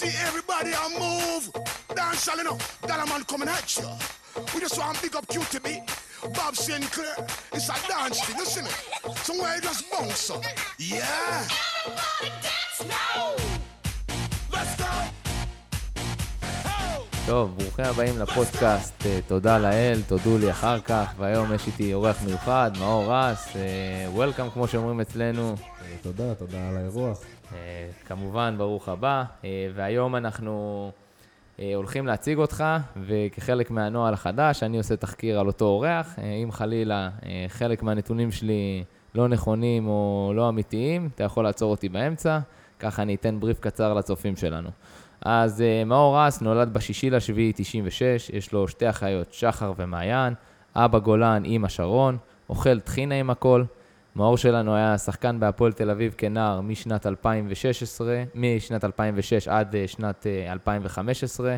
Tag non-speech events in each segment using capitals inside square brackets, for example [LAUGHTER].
see everybody a move. Dance all you know. Dollar man coming at you. We just want big up QTB. Bob Sinclair. It's a dance thing, you see me? Somewhere you just bounce up. Yeah. Everybody dance now. Let's go. טוב, ברוכים הבאים לפודקאסט, אה, תודה לאל, תודו לי אחר כך, והיום יש איתי אורח מיוחד, מאור רס, וולקאם כמו שאומרים אצלנו, תודה, תודה על האירוח. אה, כמובן, ברוך הבא, אה, והיום אנחנו אה, הולכים להציג אותך, וכחלק מהנוהל החדש, אני עושה תחקיר על אותו אורח, אם חלילה חלק מהנתונים שלי לא נכונים או לא אמיתיים, אתה יכול לעצור אותי באמצע, ככה אני אתן בריף קצר לצופים שלנו. אז מאור רס נולד בשישי לשביעי 96, יש לו שתי אחיות, שחר ומעיין, אבא גולן, אימא שרון, אוכל טחינה עם הכל. מאור שלנו היה שחקן בהפועל תל אביב כנער משנת 2016, משנת 2006 עד uh, שנת uh, 2015.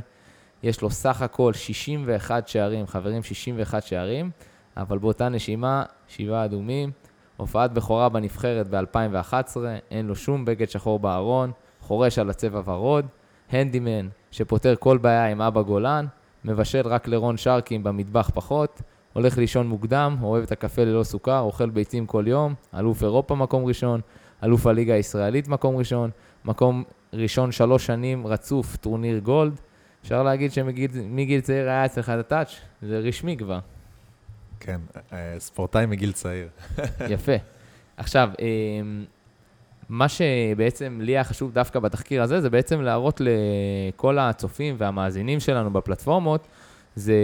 יש לו סך הכל 61 שערים, חברים, 61 שערים, אבל באותה נשימה, שבעה אדומים. הופעת בכורה בנבחרת ב-2011, אין לו שום בגד שחור בארון, חורש על הצבע ורוד. הנדימן שפותר כל בעיה עם אבא גולן, מבשל רק לרון שרקים במטבח פחות, הולך לישון מוקדם, אוהב את הקפה ללא סוכר, אוכל ביצים כל יום, אלוף אירופה מקום ראשון, אלוף הליגה הישראלית מקום ראשון, מקום ראשון שלוש שנים רצוף טורניר גולד. אפשר להגיד שמגיל צעיר היה אצלך את הטאץ', זה רשמי כבר. כן, אה, ספורטאי מגיל צעיר. [LAUGHS] יפה. עכשיו, אמ, מה שבעצם לי היה חשוב דווקא בתחקיר הזה, זה בעצם להראות לכל הצופים והמאזינים שלנו בפלטפורמות, זה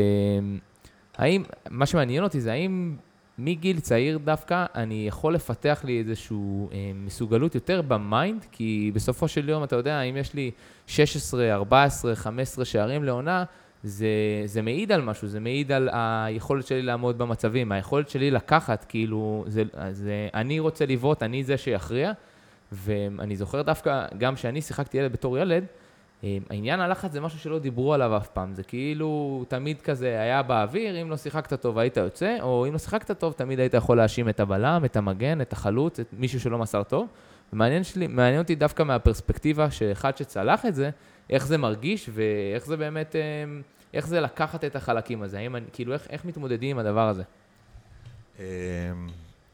האם, מה שמעניין אותי זה האם מגיל צעיר דווקא אני יכול לפתח לי איזושהי אה, מסוגלות יותר ב mind, כי בסופו של יום, אתה יודע, אם יש לי 16, 14, 15 שערים לעונה, זה, זה מעיד על משהו, זה מעיד על היכולת שלי לעמוד במצבים, היכולת שלי לקחת, כאילו, זה, זה, אני רוצה לבעוט, אני זה שיכריע. ואני זוכר דווקא, גם כשאני שיחקתי ילד בתור ילד, העניין הלחץ זה משהו שלא דיברו עליו אף פעם, זה כאילו תמיד כזה היה באוויר, אם לא שיחקת טוב היית יוצא, או אם לא שיחקת טוב תמיד היית יכול להאשים את הבלם, את המגן, את החלוץ, את מישהו שלא מסר טוב. ומעניין שלי, מעניין אותי דווקא מהפרספקטיבה שאחד שצלח את זה, איך זה מרגיש ואיך זה באמת, אה, איך זה לקחת את החלקים הזה, האם, כאילו איך, איך מתמודדים עם הדבר הזה? אה,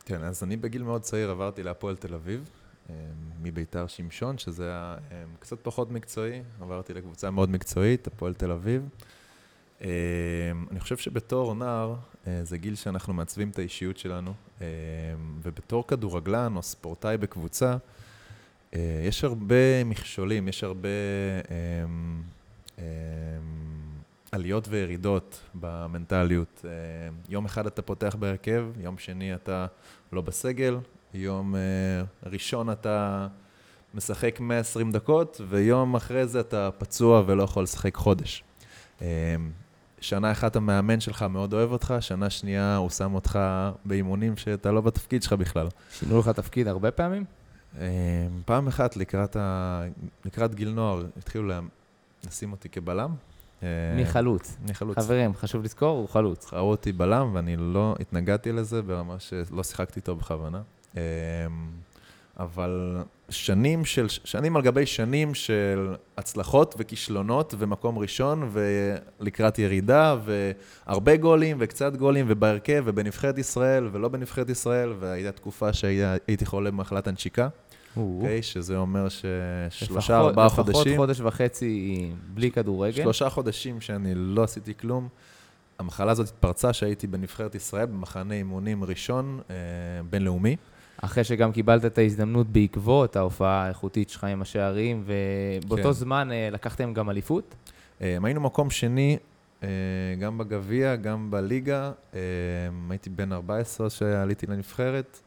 כן, אז אני בגיל מאוד צעיר עברתי להפועל תל אביב. אמ, מביתר שמשון, שזה היה אמ, קצת פחות מקצועי, עברתי לקבוצה מאוד מקצועית, הפועל תל אביב. אמ, אני חושב שבתור נער, אה, זה גיל שאנחנו מעצבים את האישיות שלנו, ובתור כדורגלן או ספורטאי בקבוצה, אה, יש הרבה מכשולים, יש הרבה עליות וירידות במנטליות. יום אחד אתה פותח בהרכב, יום שני אתה לא בסגל, יום uh, ראשון אתה משחק 120 דקות, ויום אחרי זה אתה פצוע ולא יכול לשחק חודש. Uh, שנה אחת המאמן שלך מאוד אוהב אותך, שנה שנייה הוא שם אותך באימונים שאתה לא בתפקיד שלך בכלל. שינו לך תפקיד הרבה פעמים? Uh, פעם אחת לקראת, ה... לקראת גיל נוער התחילו לשים אותי כבלם. מי חלוץ? מי חלוץ. חברים, חשוב לזכור, הוא חלוץ. ראו אותי בלם ואני לא התנגדתי לזה ברמה שלא שיחקתי איתו בכוונה. אמ, אבל שנים של, שנים על גבי שנים של הצלחות וכישלונות ומקום ראשון ולקראת ירידה והרבה גולים וקצת גולים ובהרכב ובנבחרת ישראל ולא בנבחרת ישראל והייתה תקופה שהייתי חולה במחלת הנשיקה. אוקיי, שזה אומר ששלושה, ארבעה חודשים... לפחות חודש וחצי בלי כדורגל. שלושה חודשים שאני לא עשיתי כלום. המחלה הזאת התפרצה שהייתי בנבחרת ישראל במחנה אימונים ראשון, אה, בינלאומי. אחרי שגם קיבלת את ההזדמנות בעקבות ההופעה האיכותית שלך עם השערים, ובאותו כן. זמן אה, לקחתם גם אליפות? אה, היינו מקום שני, אה, גם בגביע, גם בליגה. הייתי בן 14 שעליתי לנבחרת.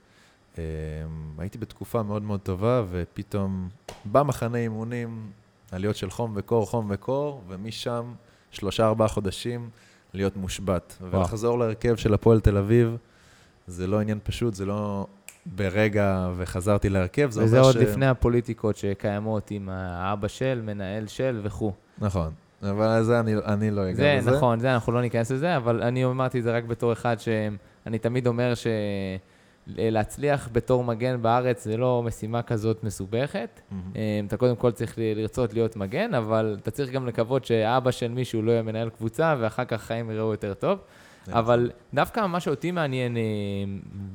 הייתי בתקופה מאוד מאוד טובה, ופתאום במחנה אימונים, עליות של חום וקור, חום וקור, ומשם שלושה-ארבעה חודשים להיות מושבת. ולחזור להרכב של הפועל תל אביב, זה לא עניין פשוט, זה לא ברגע וחזרתי להרכב, זה אומר ש... וזה עוד לפני הפוליטיקות שקיימות עם האבא של, מנהל של וכו'. נכון, אבל זה אני, אני לא אגע בזה. זה נכון, זה אנחנו לא ניכנס לזה, אבל אני אמרתי את זה רק בתור אחד שאני תמיד אומר ש... להצליח בתור מגן בארץ זה לא משימה כזאת מסובכת. אה, אתה קודם כל צריך לרצות להיות מגן, אבל אתה צריך גם לקוות שאבא של מישהו לא יהיה מנהל קבוצה, ואחר כך חיים יראו יותר טוב. אבל דווקא מה שאותי מעניין, אה,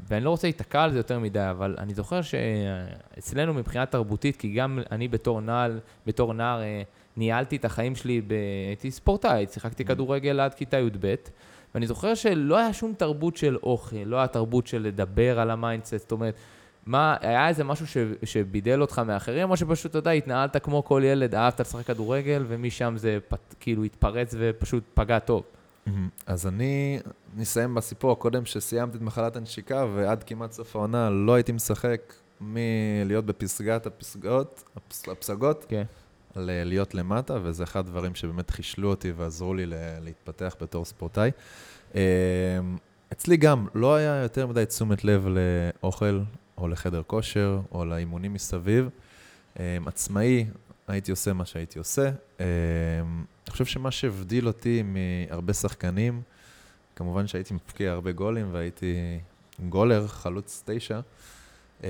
ואני לא רוצה להיתקע על זה יותר מדי, אבל אני זוכר שאצלנו מבחינה תרבותית, כי גם אני בתור נער, בתור נער אה, ניהלתי את החיים שלי, ב... הייתי ספורטאי, שיחקתי כדורגל עד כיתה י"ב, ואני זוכר שלא היה שום תרבות של אוכל, לא היה תרבות של לדבר על ה mindset, זאת אומרת, מה, היה איזה משהו ש, שבידל אותך מאחרים, או שפשוט, אתה יודע, התנהלת כמו כל ילד, אהבת לשחק כדורגל, ומשם זה פת, כאילו התפרץ ופשוט פגע טוב. מהמם. אז אני נסיים בסיפור הקודם שסיימתי את מחלת הנשיקה, ועד כמעט סוף העונה לא הייתי משחק מלהיות בפסגת הפסגות, הפס- הפסגות, כן. להיות למטה, וזה אחד הדברים שבאמת חישלו אותי ועזרו לי להתפתח בתור ספורטאי. אמ, אצלי גם לא היה יותר מדי תשומת לב לאוכל, או לחדר כושר, או לאימונים מסביב. אמ, עצמאי, הייתי עושה מה שהייתי עושה. אמ, אני חושב שמה שהבדיל אותי מהרבה שחקנים, כמובן שהייתי מפקיע הרבה גולים והייתי גולר, חלוץ תשע, אמ,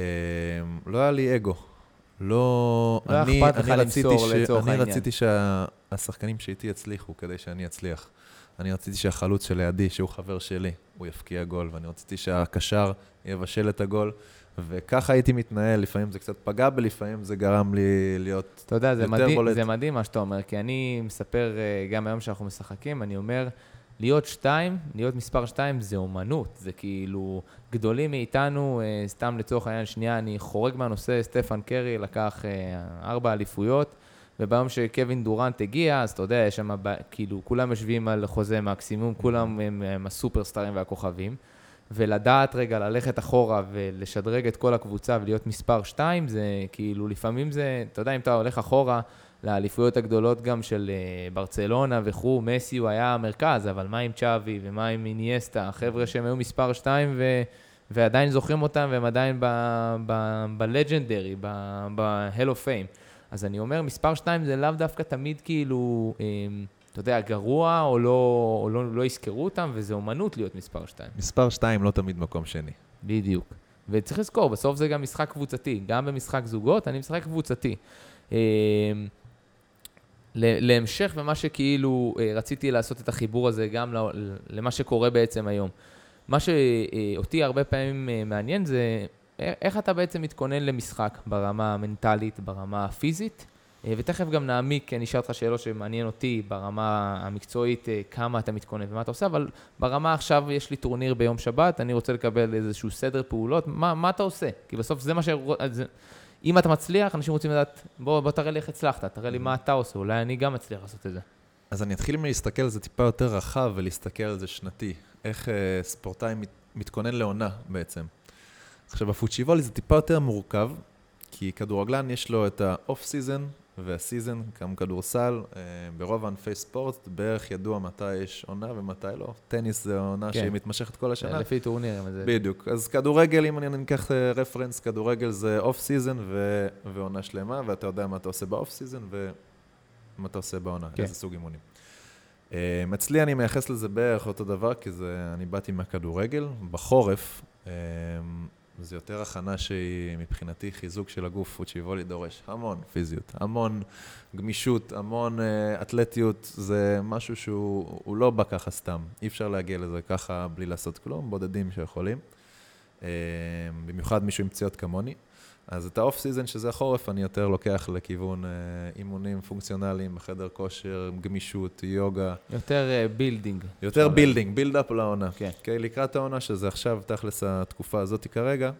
לא היה לי אגו. לא... לא אני- אכפת לך למסור ש- לצורך אני העניין. רציתי שהשחקנים שאיתי יצליחו כדי שאני אצליח. אני רציתי שהחלוץ שלידי, שהוא חבר שלי, הוא יפקיע גול, ואני רציתי שהקשר יבשל את הגול, וככה הייתי מתנהל, לפעמים זה קצת פגע בי, לפעמים זה גרם לי להיות... אתה יודע, זה מדהים, בולט. זה מדהים מה שאתה אומר, כי אני מספר, אה, גם היום שאנחנו משחקים, אני אומר, להיות שתיים, להיות מספר שתיים זה אומנות, זה כאילו, גדולים מאיתנו, אה, סתם לצורך העניין, שנייה, אני חורג מהנושא, סטפן קרי לקח אה, ארבע אליפויות, וביום שקווין דורנט הגיע, אז אתה יודע, יש שם, כאילו, כולם יושבים על חוזה מקסימום, כולם הם, הם הסופרסטארים והכוכבים. ולדעת רגע ללכת אחורה ולשדרג את כל הקבוצה ולהיות מספר שתיים, זה כאילו, לפעמים זה, אתה יודע, אם אתה הולך אחורה לאליפויות הגדולות גם של אה, ברצלונה וכו', מסי הוא היה המרכז, אבל מה עם צ'אבי ומה עם איניאסטה, החבר'ה שהם היו מספר שתיים ו... ועדיין זוכרים אותם והם עדיין ב-legendary, ב-hell of fame. אז אני אומר, מספר שתיים זה לאו דווקא תמיד כאילו, אה, אתה יודע, גרוע או לא, או לא, לא יזכרו אותם, וזה אומנות להיות מספר שתיים. מספר שתיים לא תמיד מקום שני. בדיוק. וצריך לזכור, בסוף זה גם משחק קבוצתי. גם במשחק זוגות, אני משחק קבוצתי. אה, להמשך במה שכאילו אה, רציתי לעשות את החיבור הזה גם למה שקורה בעצם היום. מה שאותי הרבה פעמים אה, מעניין זה איך אתה בעצם מתכונן למשחק ברמה המנטלית, ברמה הפיזית, ותכף גם נעמיק, אני אשאל אותך שאלות שמעניין אותי ברמה המקצועית, אה, כמה אתה מתכונן ומה אתה עושה, אבל ברמה עכשיו יש לי טורניר ביום שבת, אני רוצה לקבל איזשהו סדר פעולות, מה, מה אתה עושה? כי בסוף זה מה ש... אז, אם אתה מצליח, אנשים רוצים לדעת, בוא, בוא תראה לי איך הצלחת, תראה לי מה אתה עושה, אולי אני גם אצליח לעשות את זה. אז אני אתחיל מלהסתכל על זה טיפה יותר רחב ולהסתכל על זה שנתי. איך אה, ספורטאי מת, מתכונן לעונה בעצם. עכשיו, בפוצ'יבולי זה טיפה יותר מורכב, כי כדורגלן יש לו את ה off season וה season, גם כדורסל. אה, ברוב ענפי ספורט בערך ידוע מתי יש עונה ומתי לא. טניס זה עונה כן. שהיא מתמשכת כל השנה. לפי טורנירים, אז זה... בדיוק. אז כדורגל, אם אני ניקח אה, reference, כדורגל זה off season ו... ועונה שלמה, ואתה יודע מה אתה עושה ב off season ומה אתה עושה בעונה, כן. איזה סוג אימונים. אה, אצלי אני מייחס לזה בערך אותו דבר, כי זה, אני באתי מהכדורגל. בחורף, זה יותר הכנה שהיא מבחינתי חיזוק של הגוף, פוצ'יבולי דורש המון פיזיות, המון גמישות, המון אה, אתלטיות, זה משהו שהוא הוא לא בא ככה סתם, אי אפשר להגיע לזה ככה בלי לעשות כלום, בודדים שיכולים. אה, במיוחד מישהו עם פציעות כמוני. אז את ה off season, שזה החורף, אני יותר לוקח לכיוון אה, אימונים פונקציונליים בחדר כושר, גמישות, יוגה, יותר building. יותר building, build-up לעונה. כן. כן. לקראת העונה, שזה עכשיו, תכלס התקופה הזאת כרגע,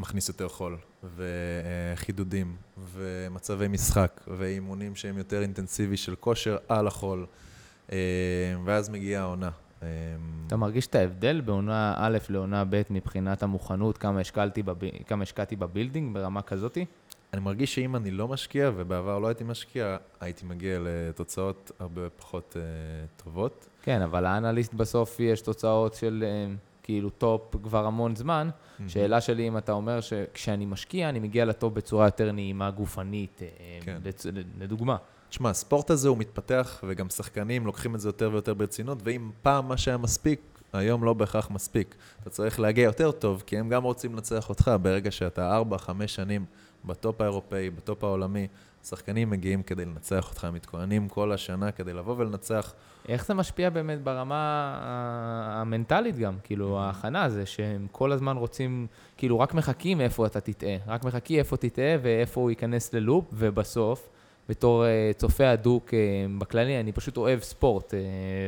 מכניס יותר חול, וחידודים, ומצבי משחק, ואימונים שהם יותר אינטנסיבי של כושר על החול, אה, ואז מגיעה העונה. אה, אתה מרגיש את ההבדל בעונה א' לעונה ב' מבחינת המוכנות, כמה השקעתי, בב... כמה השקעתי ב building ברמה כזאתי? אני מרגיש שאם אני לא משקיע, ובעבר לא הייתי משקיע, הייתי מגיע לתוצאות הרבה פחות אה, טובות. כן, אבל at least בסוף יש תוצאות של אה, כאילו טופ כבר המון זמן. שאלה שלי אם אתה אומר שכשאני משקיע, אני מגיע לטופ בצורה יותר נעימה, גופנית, אה, כן. לצ... לדוגמה. תשמע, הספורט הזה הוא מתפתח, וגם שחקנים לוקחים את זה יותר ויותר ברצינות, ואם פעם מה שהיה מספיק היום לא בהכרח מספיק. אתה צריך להגיע יותר טוב, כי הם גם רוצים לנצח אותך ברגע שאתה 4-5 שנים בטופ האירופאי, בטופ העולמי. שחקנים מגיעים כדי לנצח אותך, הם מתכוננים כל השנה כדי לבוא ולנצח. איך זה משפיע באמת ברמה המנטלית גם? כאילו, Mm-hmm. ההכנה זה שהם כל הזמן רוצים, כאילו, רק מחכים איפה אתה תטעה. רק מחכים איפה תטעה ואיפה הוא ייכנס ללופ, ובסוף, בתור אה, צופה הדוק אה, בכללי, אני פשוט אוהב ספורט, אה,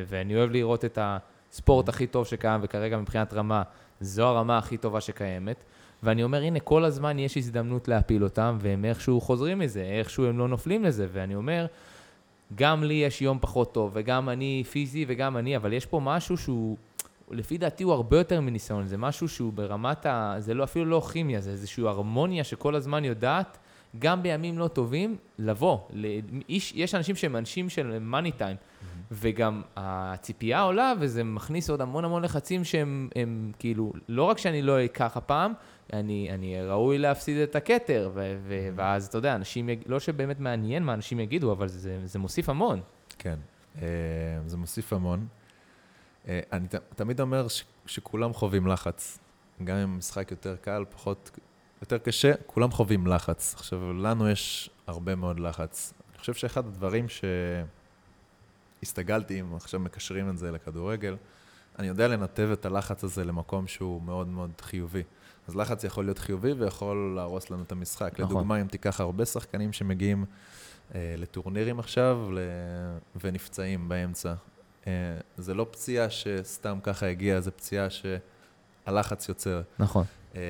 ואני אוהב לראות את הספורט הכי טוב שקיים, וכרגע מבחינת רמה, זו הרמה הכי טובה שקיימת. ואני אומר, הנה, כל הזמן יש הזדמנות להפיל אותם, והם איכשהו חוזרים מזה, איכשהו הם לא נופלים לזה. ואני אומר, גם לי יש יום פחות טוב, וגם אני פיזי וגם אני, אבל יש פה משהו שהוא, לפי דעתי הוא הרבה יותר מניסיון, זה משהו שהוא ברמת ה... זה לא, אפילו לא כימיה, זה איזושהי הרמוניה שכל הזמן יודעת, גם בימים לא טובים, לבוא. לאיש, יש אנשים שהם אנשים של מאני טיים, וגם הציפייה עולה, וזה מכניס עוד המון המון לחצים שהם הם, כאילו, לא רק שאני לא אקח הפעם, אני, אני ראוי להפסיד את הכתר, ו- ו- ואז אתה יודע, אנשים, יג... לא שבאמת מעניין מה אנשים יגידו, אבל זה, זה מוסיף המון. כן, אה, זה מוסיף המון. אה, אני ת- תמיד אומר ש- שכולם חווים לחץ. גם אם משחק יותר קל, פחות, יותר קשה, כולם חווים לחץ. עכשיו, לנו יש הרבה מאוד לחץ. אני חושב שאחד הדברים שהסתגלתי, אם עכשיו מקשרים את זה לכדורגל, אני יודע לנתב את הלחץ הזה למקום שהוא מאוד מאוד חיובי. אז לחץ יכול להיות חיובי ויכול להרוס לנו את המשחק. נכון. לדוגמה, אם תיקח הרבה שחקנים שמגיעים אה, לטורנירים עכשיו ל... ונפצעים באמצע. אה, זה לא פציעה שסתם ככה הגיעה, זה פציעה שהלחץ יוצר. נכון. אה,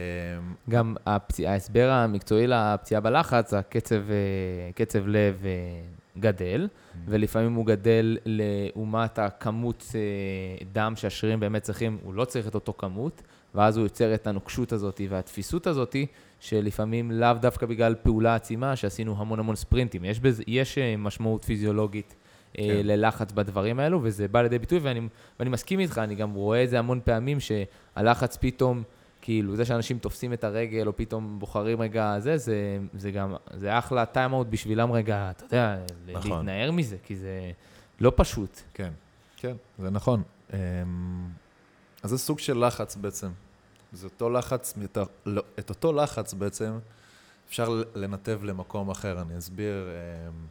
גם הפציע, ההסבר המקצועי לפציעה בלחץ, הקצב אה, קצב לב אה, גדל, ולפעמים הוא גדל לעומת הכמות אה, דם שהשרירים באמת צריכים, הוא לא צריך את אותו כמות, ואז הוא יוצר את הנוקשות הזאת והתפיסות הזאת, שלפעמים לאו דווקא בגלל פעולה עצימה, שעשינו המון המון ספרינטים. יש, בזה, יש משמעות פיזיולוגית כן. ללחץ בדברים האלו, וזה בא לידי ביטוי, ואני, ואני מסכים איתך, אני גם רואה את זה המון פעמים, שהלחץ פתאום... כאילו, זה שאנשים תופסים את הרגל, או פתאום בוחרים רגע זה, זה, זה גם, זה אחלה טיים-אאוט בשבילם רגע, אתה יודע, נכון. להתנער מזה, כי זה לא פשוט. כן, כן, זה נכון. אמ, אז זה סוג של לחץ בעצם. זה אותו לחץ, את לא, את אותו לחץ בעצם אפשר לנתב למקום אחר. אני אסביר. אמ,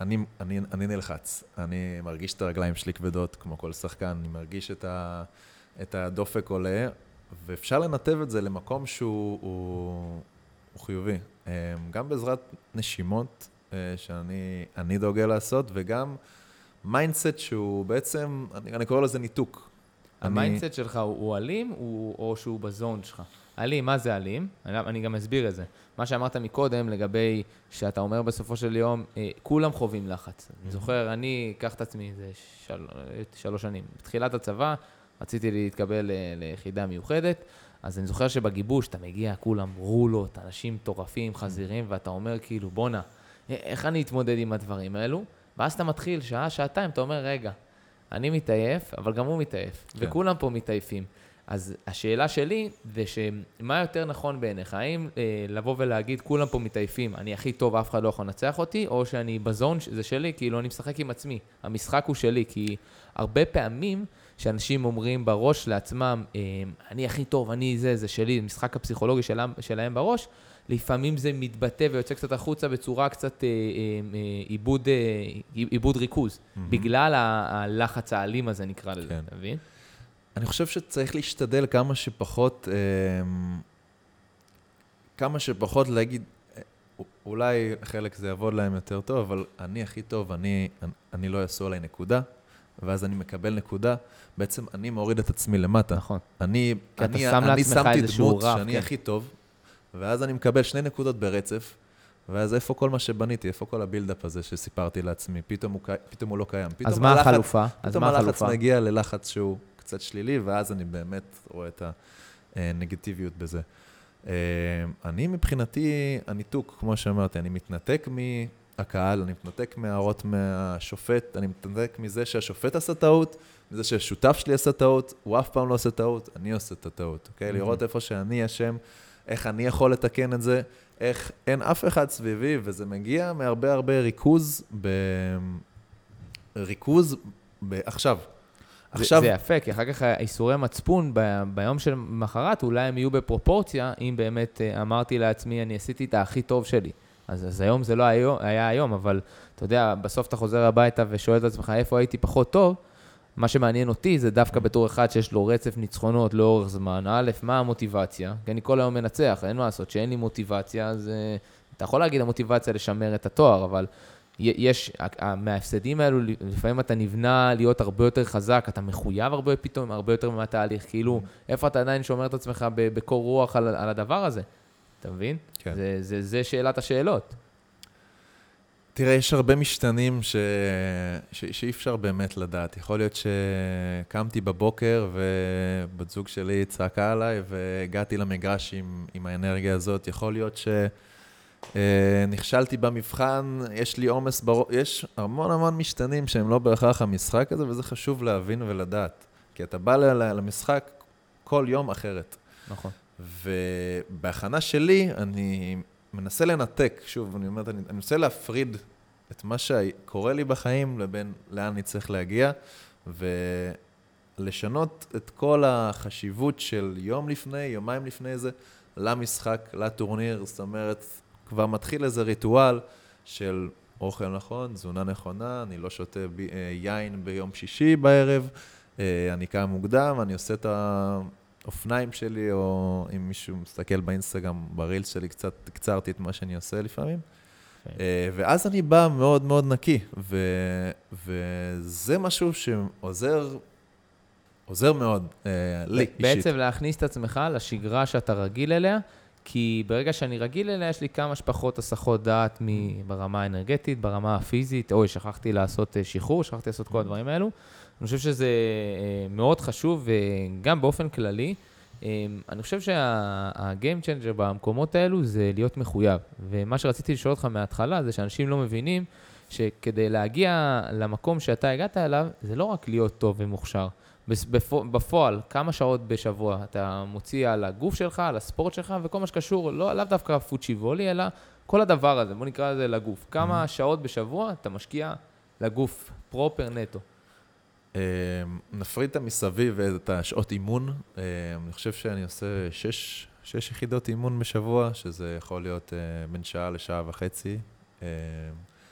אני, אני, אני נלחץ, אני מרגיש את הרגליים שלי כבדות, כמו כל שחקן, אני מרגיש את, ה, את הדופק עולה, ואפשר לנתב את זה למקום שהוא הוא, הוא חיובי. אמ, גם בעזרת נשימות אה, שאני אני דוגל לעשות, וגם mindset שהוא בעצם, אני, אני קורא לזה ניתוק. ה mindset שלך הוא, הוא אלים, הוא, או שהוא ב zone שלך? אלים, מה זה אלים? אני, אני גם אסביר את זה. מה שאמרת מקודם לגבי, שאתה אומר בסופו של יום, אה, כולם חווים לחץ. אני זוכר, אני, אקח את עצמי, זה של, שלוש שנים. בתחילת הצבא, רציתי להתקבל אה, ליחידה מיוחדת, אז אני זוכר שבגיבוש אתה מגיע, כולם רולות, אנשים מטורפים, חזירים, ואתה אומר כאילו, בואנה, איך אני אתמודד עם הדברים האלו? ואז אתה מתחיל, שעה, שעתיים, אתה אומר, רגע, אני מתעייף, אבל גם הוא מתעייף, כן. וכולם פה מתעייפים. אז השאלה שלי זה שמה יותר נכון בעיניך? האם אה, לבוא ולהגיד, כולם פה מתעייפים, אני הכי טוב, אף אחד לא יכול לנצח אותי, או שאני בזון, זה שלי, כאילו אני משחק עם עצמי, המשחק הוא שלי, כי הרבה פעמים שאנשים אומרים בראש לעצמם, אה, אני הכי טוב, אני זה, זה שלי, המשחק הפסיכולוגי שלהם, שלהם בראש, לפעמים זה מתבטא ויוצא קצת החוצה בצורה קצת אה, אה, אה, עיבוד, אה, עיבוד ריכוז, בגלל ה- הלחץ האלים הזה נקרא לזה, כן. אתה מבין? אני חושב שצריך להשתדל כמה שפחות, אמ, כמה שפחות להגיד, אולי חלק זה יעבוד להם יותר טוב, אבל אני הכי טוב, אני, אני לא יעשו עליי נקודה, ואז אני מקבל נקודה, בעצם אני מוריד את עצמי למטה. נכון. אני, כי אתה אני, שם אני שמתי דמות רף, שאני כן. הכי טוב, ואז אני מקבל שני נקודות ברצף, ואז איפה כל מה שבניתי, איפה כל הבילדאפ הזה שסיפרתי לעצמי, פתאום הוא, פתאום הוא לא קיים. אז פתאום מה הלחץ- החלופה? אז פתאום מה הלחץ החלופה? מגיע ללחץ שהוא קצת שלילי, ואז אני באמת רואה את הנגטיביות בזה. אה, אני מבחינתי, הניתוק, כמו שאמרתי, אני מתנתק מהקהל, אני מתנתק מההערות מהשופט, אני מתנתק מזה שהשופט עשה טעות, מזה שהשותף שלי עשה טעות, הוא אף פעם לא עושה טעות, אני עושה את הטעות, אוקיי? לראות איפה שאני אשם, איך אני יכול לתקן את זה, איך אין אף אחד סביבי, וזה מגיע מהרבה הרבה ריכוז ב... ריכוז ב... עכשיו. עכשיו- זה, זה יפה, כי אחר כך האיסורי מצפון ב, ביום של מחרת, אולי הם יהיו בפרופורציה, אם באמת אה, אמרתי לעצמי, אני עשיתי את הכי טוב שלי. אז, אז היום זה לא היה, היה היום, אבל אתה יודע, בסוף אתה חוזר הביתה ושואל את עצמך איפה הייתי פחות טוב, מה שמעניין אותי זה דווקא בתור אחד שיש לו רצף ניצחונות לאורך זמן. א', מה המוטיבציה? כי אני כל היום מנצח, אין מה לעשות. שאין לי מוטיבציה, אז אה, אתה יכול להגיד המוטיבציה לשמר את התואר, אבל יש, מההפסדים האלו, לפעמים אתה נבנה להיות הרבה יותר חזק, אתה מחויב הרבה פתאום, הרבה יותר מהתהליך. כאילו, איפה אתה עדיין שומר את עצמך בקור רוח על, על הדבר הזה? אתה מבין? כן. זה, זה, זה שאלת השאלות. תראה, יש הרבה משתנים ש... ש... שאי אפשר באמת לדעת. יכול להיות שקמתי בבוקר ובת זוג שלי צעקה עליי והגעתי למגרש עם, עם האנרגיה הזאת. יכול להיות שנכשלתי במבחן, יש לי עומס בראש, יש המון המון משתנים שהם לא בהכרח המשחק הזה, וזה חשוב להבין ולדעת. כי אתה בא למשחק כל יום אחרת. נכון. ובהכנה שלי, אני מנסה לנתק, שוב, אני אומר, אני, אני מנסה להפריד את מה שקורה לי בחיים לבין לאן אני צריך להגיע, ולשנות את כל החשיבות של יום לפני, יומיים לפני זה, למשחק, לטורניר, זאת אומרת, כבר מתחיל איזה ריטואל של אוכל נכון, תזונה נכונה, אני לא שותה ב, אה, יין ביום שישי בערב, אה, אני קם מוקדם, אני עושה את האופניים שלי, או אם מישהו מסתכל באינסטגרם, ברילס שלי, קצת הקצרתי את מה שאני עושה לפעמים. כן. אה, ואז אני בא מאוד מאוד נקי, ו, וזה משהו שעוזר, עוזר מאוד אה, לי אישית. בעצם להכניס את עצמך לשגרה שאתה רגיל אליה, כי ברגע שאני רגיל אליה, יש לי כמה שפחות הסחות דעת ברמה האנרגטית, ברמה הפיזית, אוי, שכחתי לעשות אה, שחרור, שכחתי לעשות כל הדברים האלו. אני חושב שזה אה, מאוד חשוב, וגם באופן כללי, אה, אני חושב שה-game changer במקומות האלו זה להיות מחויב. ומה שרציתי לשאול אותך מההתחלה זה שאנשים לא מבינים שכדי להגיע למקום שאתה הגעת אליו, זה לא רק להיות טוב ומוכשר. בפועל, כמה שעות בשבוע אתה מוציא על הגוף שלך, על הספורט שלך, וכל מה שקשור, לא, לאו דווקא פוצ'י וולי, אלא כל הדבר הזה, בוא נקרא לזה לגוף. כמה שעות בשבוע אתה משקיע לגוף פרופר נטו. אה, נפריד את המסביב ואת השעות אימון. אה, אני חושב שאני עושה שש, שש יחידות אימון בשבוע, שזה יכול להיות אה, בין שעה לשעה וחצי. אה,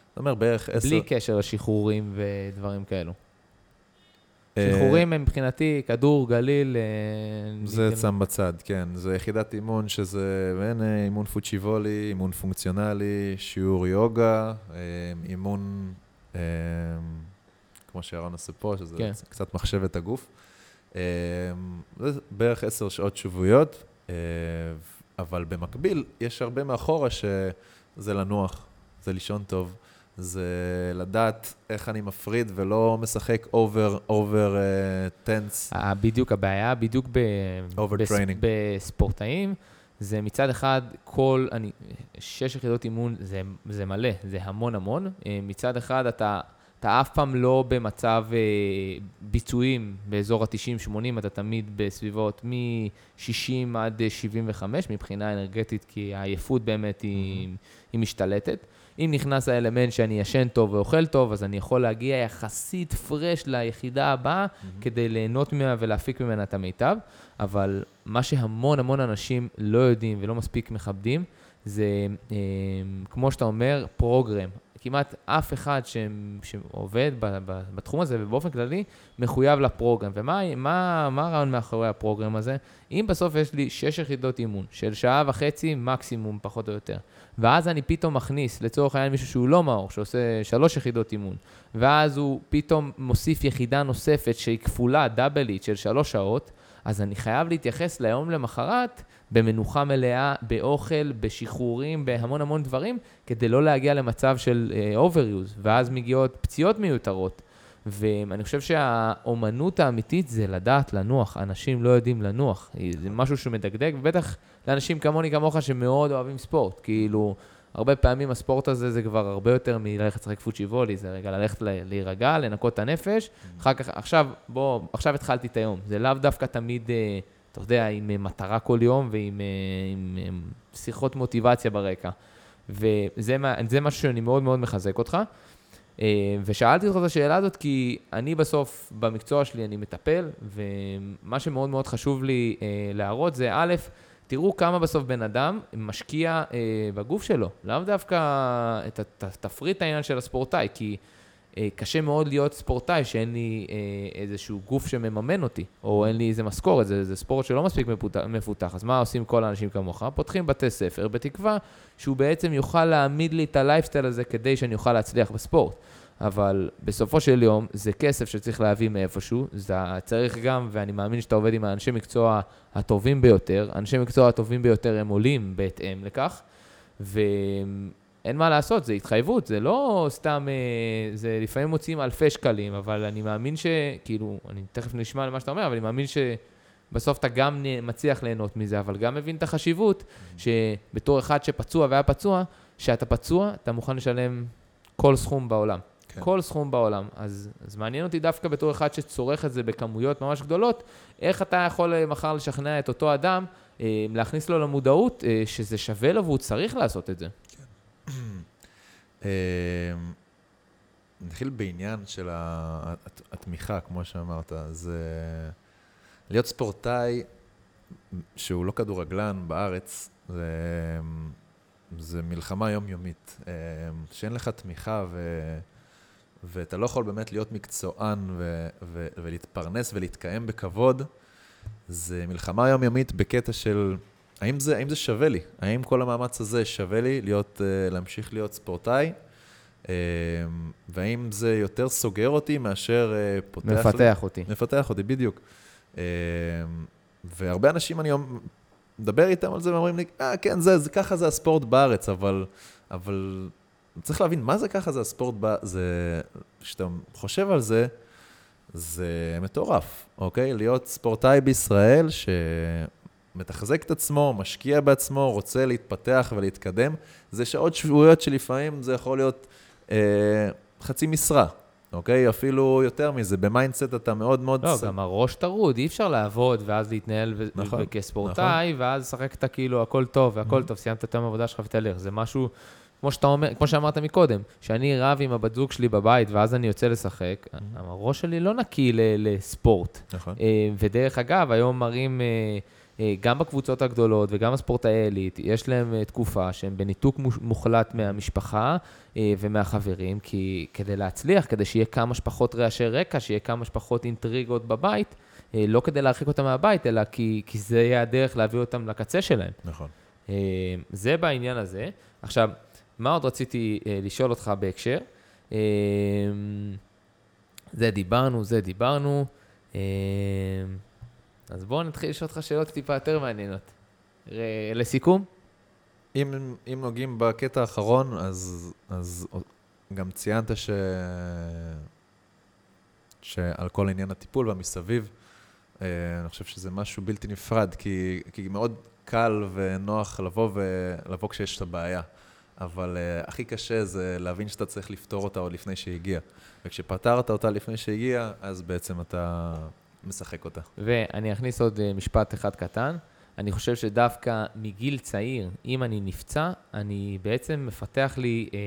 זאת אומרת, בערך עשר... בלי קשר לשחרורים ודברים כאלו. אה, שחרורים הם מבחינתי כדור, גליל. אה, זה שם בצד, כן. זה יחידת אימון שזה בין אימון פוצ'יבולי, אימון פונקציונלי, שיעור יוגה, אימון, כמו שירון עושה פה, שזה כן. קצת מחשבת הגוף. אה, זה בערך עשר שעות שבועיות, אה, אבל במקביל, יש הרבה מאחורה שזה לנוח, זה לישון טוב. זה לדעת איך אני מפריד ולא משחק over, over tense. בדיוק, הבעיה בדיוק ב... בס- בספורטאים, זה מצד אחד כל, אני, שש יחידות אימון זה, זה מלא, זה המון המון. אה, מצד אחד אתה, אתה אף פעם לא במצב אה, ביצועים באזור ה-90-80, אתה תמיד בסביבות מ-60 עד אה, 75 מבחינה אנרגטית, כי העייפות באמת היא, היא משתלטת. אם נכנס האלמנט שאני ישן טוב ואוכל טוב, אז אני יכול להגיע יחסית פרש ליחידה הבאה כדי ליהנות ממנה ולהפיק ממנה את המיטב. אבל מה שהמון המון אנשים לא יודעים ולא מספיק מכבדים, זה, אה, כמו שאתה אומר, פרוגרם. כמעט אף אחד ש, שעובד ב, ב, בתחום הזה, ובאופן כללי, מחויב לפרוגרם. ומה מה, מה הרעיון מאחורי הפרוגרם הזה? אם בסוף יש לי שש יחידות אימון של שעה וחצי מקסימום, פחות או יותר, ואז אני פתאום מכניס, לצורך העניין, מישהו שהוא לא מאור, שעושה שלוש יחידות אימון, ואז הוא פתאום מוסיף יחידה נוספת שהיא כפולה, דאבלית, של שלוש שעות, אז אני חייב להתייחס ליום למחרת במנוחה מלאה, באוכל, בשחרורים, בהמון המון דברים, כדי לא להגיע למצב של uh, overuse, ואז מגיעות פציעות מיותרות. ואני חושב שהאומנות האמיתית זה לדעת לנוח. אנשים לא יודעים לנוח. זה משהו שמדגדג, ובטח לאנשים כמוני, כמוך, שמאוד אוהבים ספורט. כאילו, הרבה פעמים הספורט הזה זה כבר הרבה יותר מללכת לשחק פוצ'י וולי, זה רגע ללכת להירגע, לנקות את הנפש. אחר כך, עכשיו, בוא, עכשיו התחלתי את היום. זה לאו דווקא תמיד, אה, אתה יודע, עם אה, מטרה כל יום ועם אה, עם, אה, שיחות מוטיבציה ברקע. וזה משהו שאני מאוד מאוד מחזק אותך. ושאלתי אותך את השאלה הזאת כי אני בסוף, במקצוע שלי אני מטפל, ומה שמאוד מאוד חשוב לי להראות זה, א', תראו כמה בסוף בן אדם משקיע בגוף שלו, לאו דווקא את התפריט העניין של הספורטאי, כי קשה מאוד להיות ספורטאי שאין לי אה, איזשהו גוף שמממן אותי, או אין לי איזה משכורת, זה, זה ספורט שלא מספיק מפותח. אז מה עושים כל האנשים כמוך? פותחים בתי ספר, בתקווה שהוא בעצם יוכל להעמיד לי את הלייפסטייל הזה כדי שאני אוכל להצליח בספורט. אבל בסופו של יום זה כסף שצריך להביא מאיפשהו, זה צריך גם, ואני מאמין שאתה עובד עם האנשי מקצוע הטובים ביותר, אנשי מקצוע הטובים ביותר הם עולים בהתאם לכך, ואין מה לעשות, זה התחייבות, זה לא סתם, אה, זה לפעמים מוצאים אלפי שקלים, אבל אני מאמין ש... כאילו, אני תכף נשמע למה שאתה אומר, אבל אני מאמין ש... בסוף אתה גם מצליח ליהנות מזה, אבל גם מבין את החשיבות שבתור אחד שפצוע והיה פצוע, שאתה פצוע, אתה מוכן לשלם כל סכום בעולם. כן. כל סכום בעולם. אז, אז מעניין אותי דווקא בתור אחד שצורך את זה בכמויות ממש גדולות, איך אתה יכול אה, מחר לשכנע את אותו אדם, אה, להכניס לו למודעות שזה שווה לו והוא צריך לעשות את זה. [CLEARS THROAT] אה, נתחיל בעניין של התמיכה, כמו שאמרת. זה להיות ספורטאי שהוא לא כדורגלן בארץ, זה, זה מלחמה יומיומית. אה, שאין לך תמיכה ו... ואתה לא יכול באמת להיות מקצוען ו- ו- ולהתפרנס ולהתקיים בכבוד, זה מלחמה יומיומית בקטע של האם זה, האם זה שווה לי? האם כל המאמץ הזה שווה לי להיות, uh, להמשיך להיות ספורטאי? Uh, והאם זה יותר סוגר אותי מאשר uh, פותח מפתח לי? אותי. מפתח אותי, בדיוק. Uh, והרבה אנשים, אני מדבר איתם על זה ואומרים לי, אה, כן, זה, זה, ככה זה הספורט בארץ, אבל, אבל צריך להבין מה זה ככה זה הספורט, זה, כשאתה חושב על זה, זה מטורף, אוקיי? להיות ספורטאי בישראל שמתחזק את עצמו, משקיע בעצמו, רוצה להתפתח ולהתקדם, זה שעות שבועיות שלפעמים זה יכול להיות אה, חצי משרה, אוקיי? אפילו יותר מזה, ב mindset אתה מאוד מאוד... לא, ס... גם הראש טרוד, אי אפשר לעבוד ואז להתנהל ו... נכון, כספורטאי, נכון. ואז לשחק את הכאילו, הכל טוב והכל mm-hmm. טוב, סיימת את היום העבודה שלך ותלך. זה משהו כמו שאתה אומר, כמו שאמרת מקודם, שאני רב עם הבת זוג שלי בבית ואז אני יוצא לשחק, mm-hmm. הראש שלי לא נקי לספורט. נכון. אה, ודרך אגב, היום מראים... אה, גם בקבוצות הגדולות וגם הספורטאי עילית, יש להם תקופה שהם בניתוק מוחלט מהמשפחה ומהחברים, כי כדי להצליח, כדי שיהיה כמה שפחות רעשי רקע, שיהיה כמה שפחות אינטריגות בבית, לא כדי להרחיק אותם מהבית, אלא כי, כי זה יהיה הדרך להביא אותם לקצה שלהם. נכון. זה בעניין הזה. עכשיו, מה עוד רציתי אה, לשאול אותך בהקשר? אה, זה דיברנו, זה דיברנו. אז בואו נתחיל לשאול אותך שאלות טיפה יותר מעניינות. לסיכום? אם, אם נוגעים בקטע האחרון, אז, אז גם ציינת ש... שעל כל עניין הטיפול והמסביב, אה, אני חושב שזה משהו בלתי נפרד, כי, כי מאוד קל ונוח לבוא ולבוא כשיש את הבעיה. אבל uh, הכי קשה זה להבין שאתה צריך לפתור אותה עוד לפני שהגיע. וכשפתרת אותה לפני שהגיע, אז בעצם אתה משחק אותה. ואני אכניס עוד uh, משפט אחד קטן. אני חושב שדווקא מגיל צעיר, אם אני נפצע, אני בעצם מפתח לי, אה,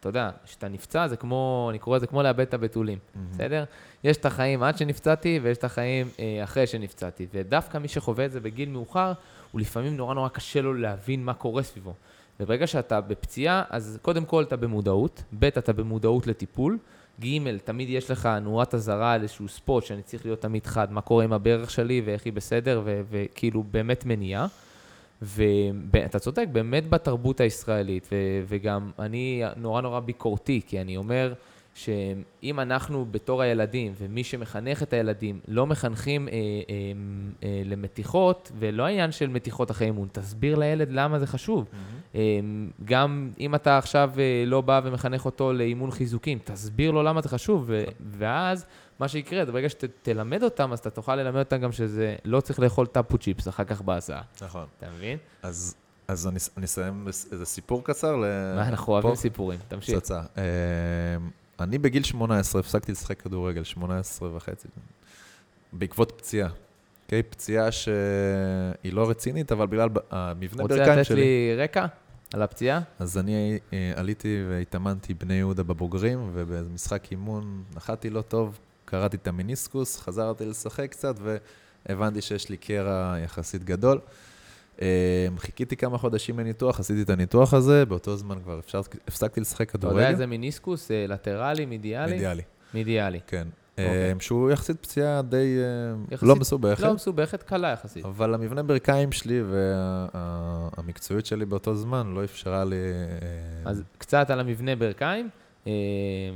אתה יודע, כשאתה נפצע זה כמו, אני קורא לזה כמו לאבד את הבתולים, mm-hmm. בסדר? יש את החיים עד שנפצעתי ויש את החיים אה, אחרי שנפצעתי. ודווקא מי שחווה את זה בגיל מאוחר, הוא לפעמים נורא נורא קשה לו להבין מה קורה סביבו. וברגע שאתה בפציעה, אז קודם כל אתה במודעות, ב' אתה במודעות לטיפול, ג' תמיד יש לך נורת אזהרה על איזשהו ספוט שאני צריך להיות תמיד חד, מה קורה עם הברך שלי ואיך היא בסדר, וכאילו באמת מניעה. ואתה צודק, באמת בתרבות הישראלית, וגם אני נורא נורא ביקורתי, כי אני אומר, שאם אנחנו בתור הילדים, ומי שמחנך את הילדים, לא מחנכים אה, אה, אה, למתיחות, ולא העניין של מתיחות אחרי אימון, תסביר לילד למה זה חשוב. Mm-hmm. אה, גם אם אתה עכשיו אה, לא בא ומחנך אותו לאימון חיזוקים, תסביר לו למה זה חשוב, ו- ואז מה שיקרה, ברגע שתלמד אותם, אז אתה תוכל ללמד אותם גם שזה לא צריך לאכול טאפו צ'יפס אחר כך בהסעה. נכון. אתה מבין? אז... אז אני, אני אסיים איזה סיפור קצר. מה, אנחנו אוהבים סיפורים, תמשיך. פצצה. אני בגיל 18 הפסקתי לשחק כדורגל, 18 וחצי, בעקבות פציעה. אוקיי? פציעה שהיא לא רצינית, אבל בגלל המבנה ברכיים שלי... רוצה לתת לי רקע? על הפציעה? אז אני אה, עליתי והתאמנתי בני יהודה בבוגרים, ובאיזה משחק אימון נחתי לא טוב, קראתי את המיניסקוס, חזרתי לשחק קצת, והבנתי שיש לי קרע יחסית גדול. אה, חיכיתי כמה חודשים לניתוח, עשיתי את הניתוח הזה, באותו זמן כבר אפשר, הפסקתי לשחק אתה כדורגל. יודע איזה מיניסקוס? אה, לטרלי, מידיאלי? אידיאלי, מידיאלי. כן. אוקיי. אה, שהוא יחסית פציעה די אה, יחסית לא מסובכת. לא מסובכת, קלה יחסית. אבל המבנה ברכיים שלי והמקצועיות שלי באותו זמן לא אפשרה לי... אה, אז קצת על המבנה ברכיים.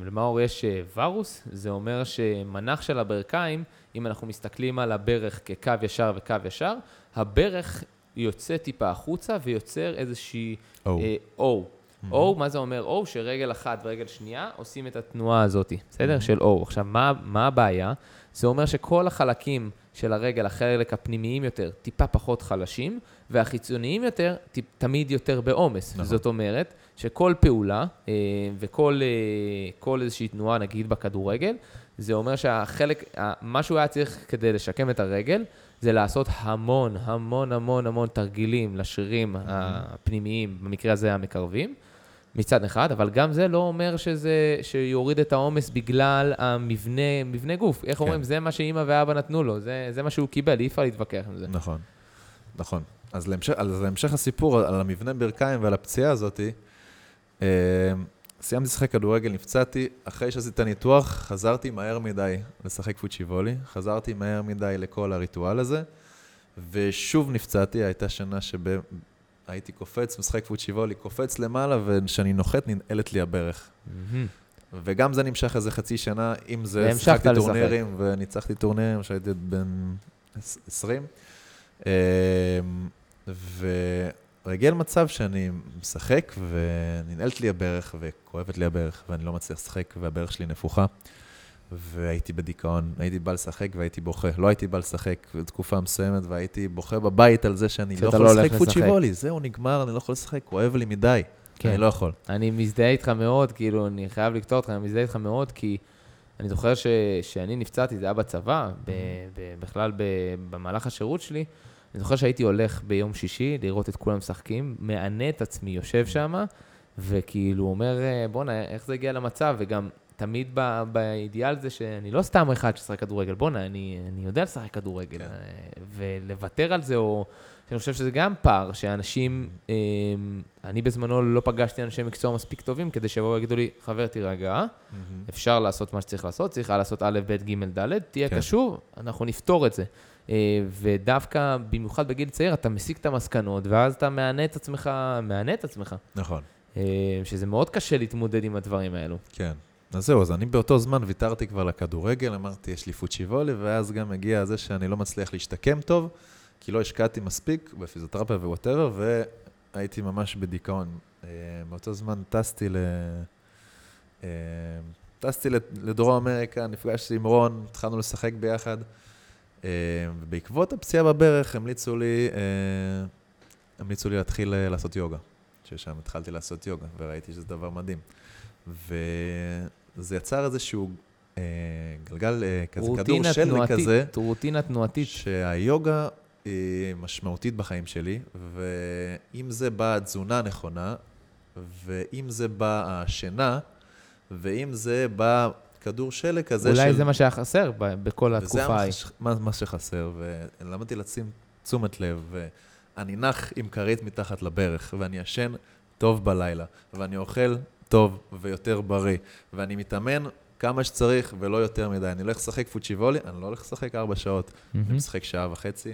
למאור יש ורוס, זה אומר שמנח של הברכיים, אם אנחנו מסתכלים על הברך כקו ישר וקו ישר, הברך יוצא טיפה החוצה ויוצר איזושהי או. אה, O. O, מה זה אומר O? שרגל אחת ורגל שנייה עושים את התנועה הזאת, בסדר? של O. עכשיו, מה, מה הבעיה? זה אומר שכל החלקים של הרגל, החלק הפנימיים יותר, טיפה פחות חלשים, והחיצוניים יותר, ט, תמיד יותר בעומס. נכון. זאת אומרת, שכל פעולה אה, וכל אה, כל איזושהי תנועה, נגיד בכדורגל, זה אומר שהחלק, מה שהוא היה צריך כדי לשקם את הרגל, זה לעשות המון, המון, המון, המון תרגילים לשרירים הפנימיים, במקרה הזה המקרבים, מצד אחד, אבל גם זה לא אומר שזה, שיוריד את העומס בגלל המבנה מבנה גוף. איך כן. אומרים? זה מה שאימא ואבא נתנו לו, זה, זה מה שהוא קיבל, אי אפשר להתווכח עם זה. נכון, נכון. אז להמשך, אז להמשך הסיפור על המבנה ברכיים ועל הפציעה הזאתי, אה, סיימתי לשחק כדורגל, נפצעתי, אחרי שעשיתי את הניתוח, חזרתי מהר מדי לשחק פוצ'יבולי, חזרתי מהר מדי לכל הריטואל הזה, ושוב נפצעתי, הייתה שנה שבה הייתי קופץ, משחק פוצ'יבולי, קופץ למעלה, וכשאני נוחת ננעלת לי הברך. וגם זה נמשך איזה חצי שנה, עם זה שיחקתי לשחק. טורנירים, וניצחתי טורנירים כשהייתי בן 20. אמ, והגיע למצב שאני משחק, וננעלת לי הברך, וכואבת לי הברך, ואני לא מצליח לשחק, והברך שלי נפוחה. והייתי בדיכאון, הייתי בא לשחק והייתי בוכה. לא הייתי בא לשחק בתקופה מסוימת, והייתי בוכה בבית על זה שאני לא יכול לא לשחק. פוצ'יבולי. זהו, נגמר, אני לא יכול לשחק, כואב לי מדי. כן. אני לא יכול. אני מזדהה איתך מאוד, כאילו, אני חייב לקטוע אותך, אני מזדהה איתך מאוד, כי אני זוכר שאני נפצעתי, זה היה בצבא, ב, ב, בכלל ב, במהלך השירות שלי. אני זוכר שהייתי הולך ביום שישי לראות את כולם משחקים, מענה את עצמי, יושב שם, וכאילו אומר, "אה, בואנה, איך זה הגיע למצב? וגם תמיד ב, באידיאל זה שאני לא סתם אחד ששחק כדורגל, בואנה, אני, אני יודע לשחק כדורגל. כן. אה, ולוותר על זה, או... אני חושב שזה גם פער, שאנשים, אה, אני בזמנו לא פגשתי אנשי מקצוע מספיק טובים כדי שיבואו ויגידו לי, חבר, תירגע, אפשר לעשות מה שצריך לעשות, צריך היה לעשות א', ב', ג', ד', תהיה כן. קשוב, אנחנו נפתור את זה. אה, ודווקא, במיוחד בגיל צעיר, אתה מסיק את המסקנות, ואז אתה מענה את עצמך, מענה את עצמך, נכון. אה, שזה מאוד קשה להתמודד עם הדברים האלו. כן. אז זהו, אז אני באותו זמן ויתרתי כבר לכדורגל, אמרתי, יש לי פוצ'יבולי, ואז גם הגיע זה שאני לא מצליח להשתקם טוב, כי לא השקעתי מספיק בפיזיותרפיה ו whatever, והייתי ממש בדיכאון. אה, באותו זמן טסתי ל... טסתי לדרום אמריקה, נפגשתי עם רון, התחלנו לשחק ביחד, ובעקבות הפציעה בברך המליצו לי, אה, המליצו לי להתחיל אה, לעשות יוגה. ששם התחלתי לעשות יוגה, וראיתי שזה דבר מדהים. וזה יצר איזשהו אה, גלגל אה, כזה, כדור שלג תנועתית, כזה, רוטינה תנועתית. שהיוגה היא משמעותית בחיים שלי, ואם זה באה התזונה הנכונה, ואם זה באה השינה, ואם זה בא כדור שלג כזה אולי של... זה מה שהיה חסר בכל וזה התקופה ההיא. מה ש- מה, מה שחסר, ולמדתי לשים תשומת לב, ואני נח עם כרית מתחת לברך, ואני ישן טוב בלילה, ואני אוכל טוב ויותר בריא, ואני מתאמן כמה שצריך ולא יותר מדי. אני הולך לשחק פוצ'יבולי, אני לא הולך לשחק ארבע שעות, אני מהמם. משחק שעה וחצי,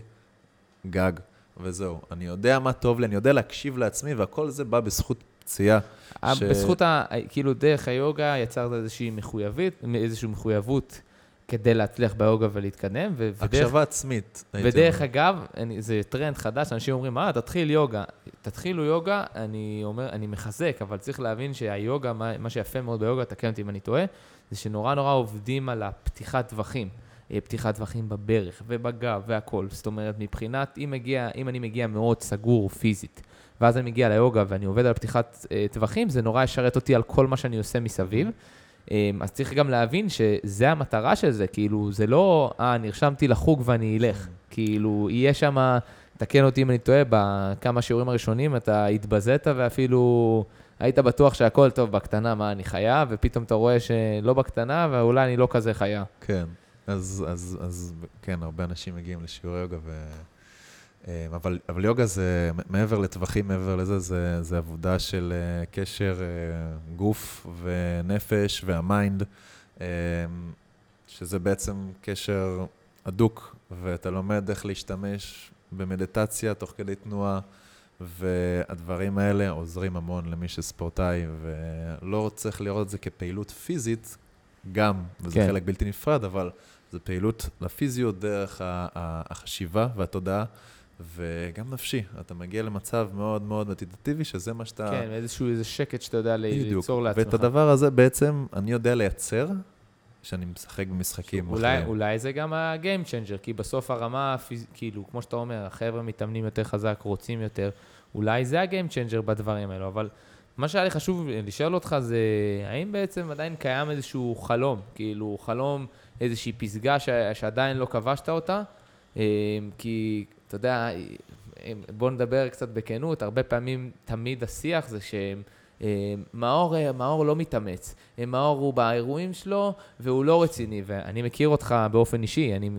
גג, וזהו. אני יודע מה טוב לי, אני יודע להקשיב לעצמי, והכל זה בא בזכות פציעה. אה, ש- בזכות ה... כאילו, דרך היוגה יצרת איזושהי מחויבות, איזושהי מחויבות כדי להצליח ביוגה ולהתקדם, ו- ודרך, הקשבה עצמית. הייתי ודרך אומר. אגב, אני, זה טרנד חדש, אנשים אומרים, אה, תתחיל יוגה. תתחילו יוגה, אני אומר, אני מחזק, אבל צריך להבין שהיוגה, מה, מה שיפה מאוד ביוגה, תקן אותי אם אני טועה, זה שנורא נורא עובדים על הפתיחת טווחים. אה, פתיחת טווחים בברך ובגב והכל. זאת אומרת, מבחינת, אם, מגיע, אם אני מגיע מאוד סגור פיזית, ואז אני מגיע ליוגה ואני עובד על פתיחת אה, טווחים, זה נורא ישרת אותי על כל מה שאני עושה מסביב. אה, אז צריך גם להבין שזה המטרה של זה, כאילו, זה לא, אה, נרשמתי לחוג ואני אלך. כאילו, יהיה שם תקן אותי אם אני טועה, בכמה שיעורים הראשונים אתה התבזית ואפילו היית בטוח שהכל טוב בקטנה, מה אני חיה, ופתאום אתה רואה שלא בקטנה, ואולי אני לא כזה חיה. כן, אז, אז, אז כן, הרבה אנשים מגיעים לשיעורי יוגה, ו... אה, אבל, אבל יוגה זה, מעבר לטווחים, מעבר לזה, זה, זה עבודה של אה, קשר אה, גוף ונפש והמיינד, שזה בעצם קשר הדוק, ואתה לומד איך להשתמש במדיטציה תוך כדי תנועה, והדברים האלה עוזרים המון למי שספורטאי, ולא צריך לראות את זה כפעילות פיזית, גם, וזה כן. חלק בלתי נפרד, אבל זו פעילות לפיזיות דרך החשיבה והתודעה. וגם נפשי, אתה מגיע למצב מאוד מאוד מדיטטיבי, שזה מה שאתה... כן, איזשהו איזה שקט שאתה יודע ליצור לעצמך. ואת הדבר הזה בעצם אני יודע לייצר, שאני משחק במשחקים אולי. אולי זה גם ה-game changer, כי בסוף הרמה, כאילו, כמו שאתה אומר, החבר'ה מתאמנים יותר חזק, רוצים יותר, אולי זה ה-game changer בדברים האלו, אבל מה שהיה לי חשוב לשאול אותך זה, האם בעצם עדיין קיים איזשהו חלום, כאילו, חלום, איזושהי פסגה ש- שעדיין לא כבשת אותה? אה, כי, אתה יודע, אה, בוא נדבר קצת בכנות, הרבה פעמים תמיד השיח זה שהם... אה, מאור, אה, מאור לא מתאמץ, אה, מאור הוא באירועים שלו והוא לא רציני, ואני מכיר אותך באופן אישי, אני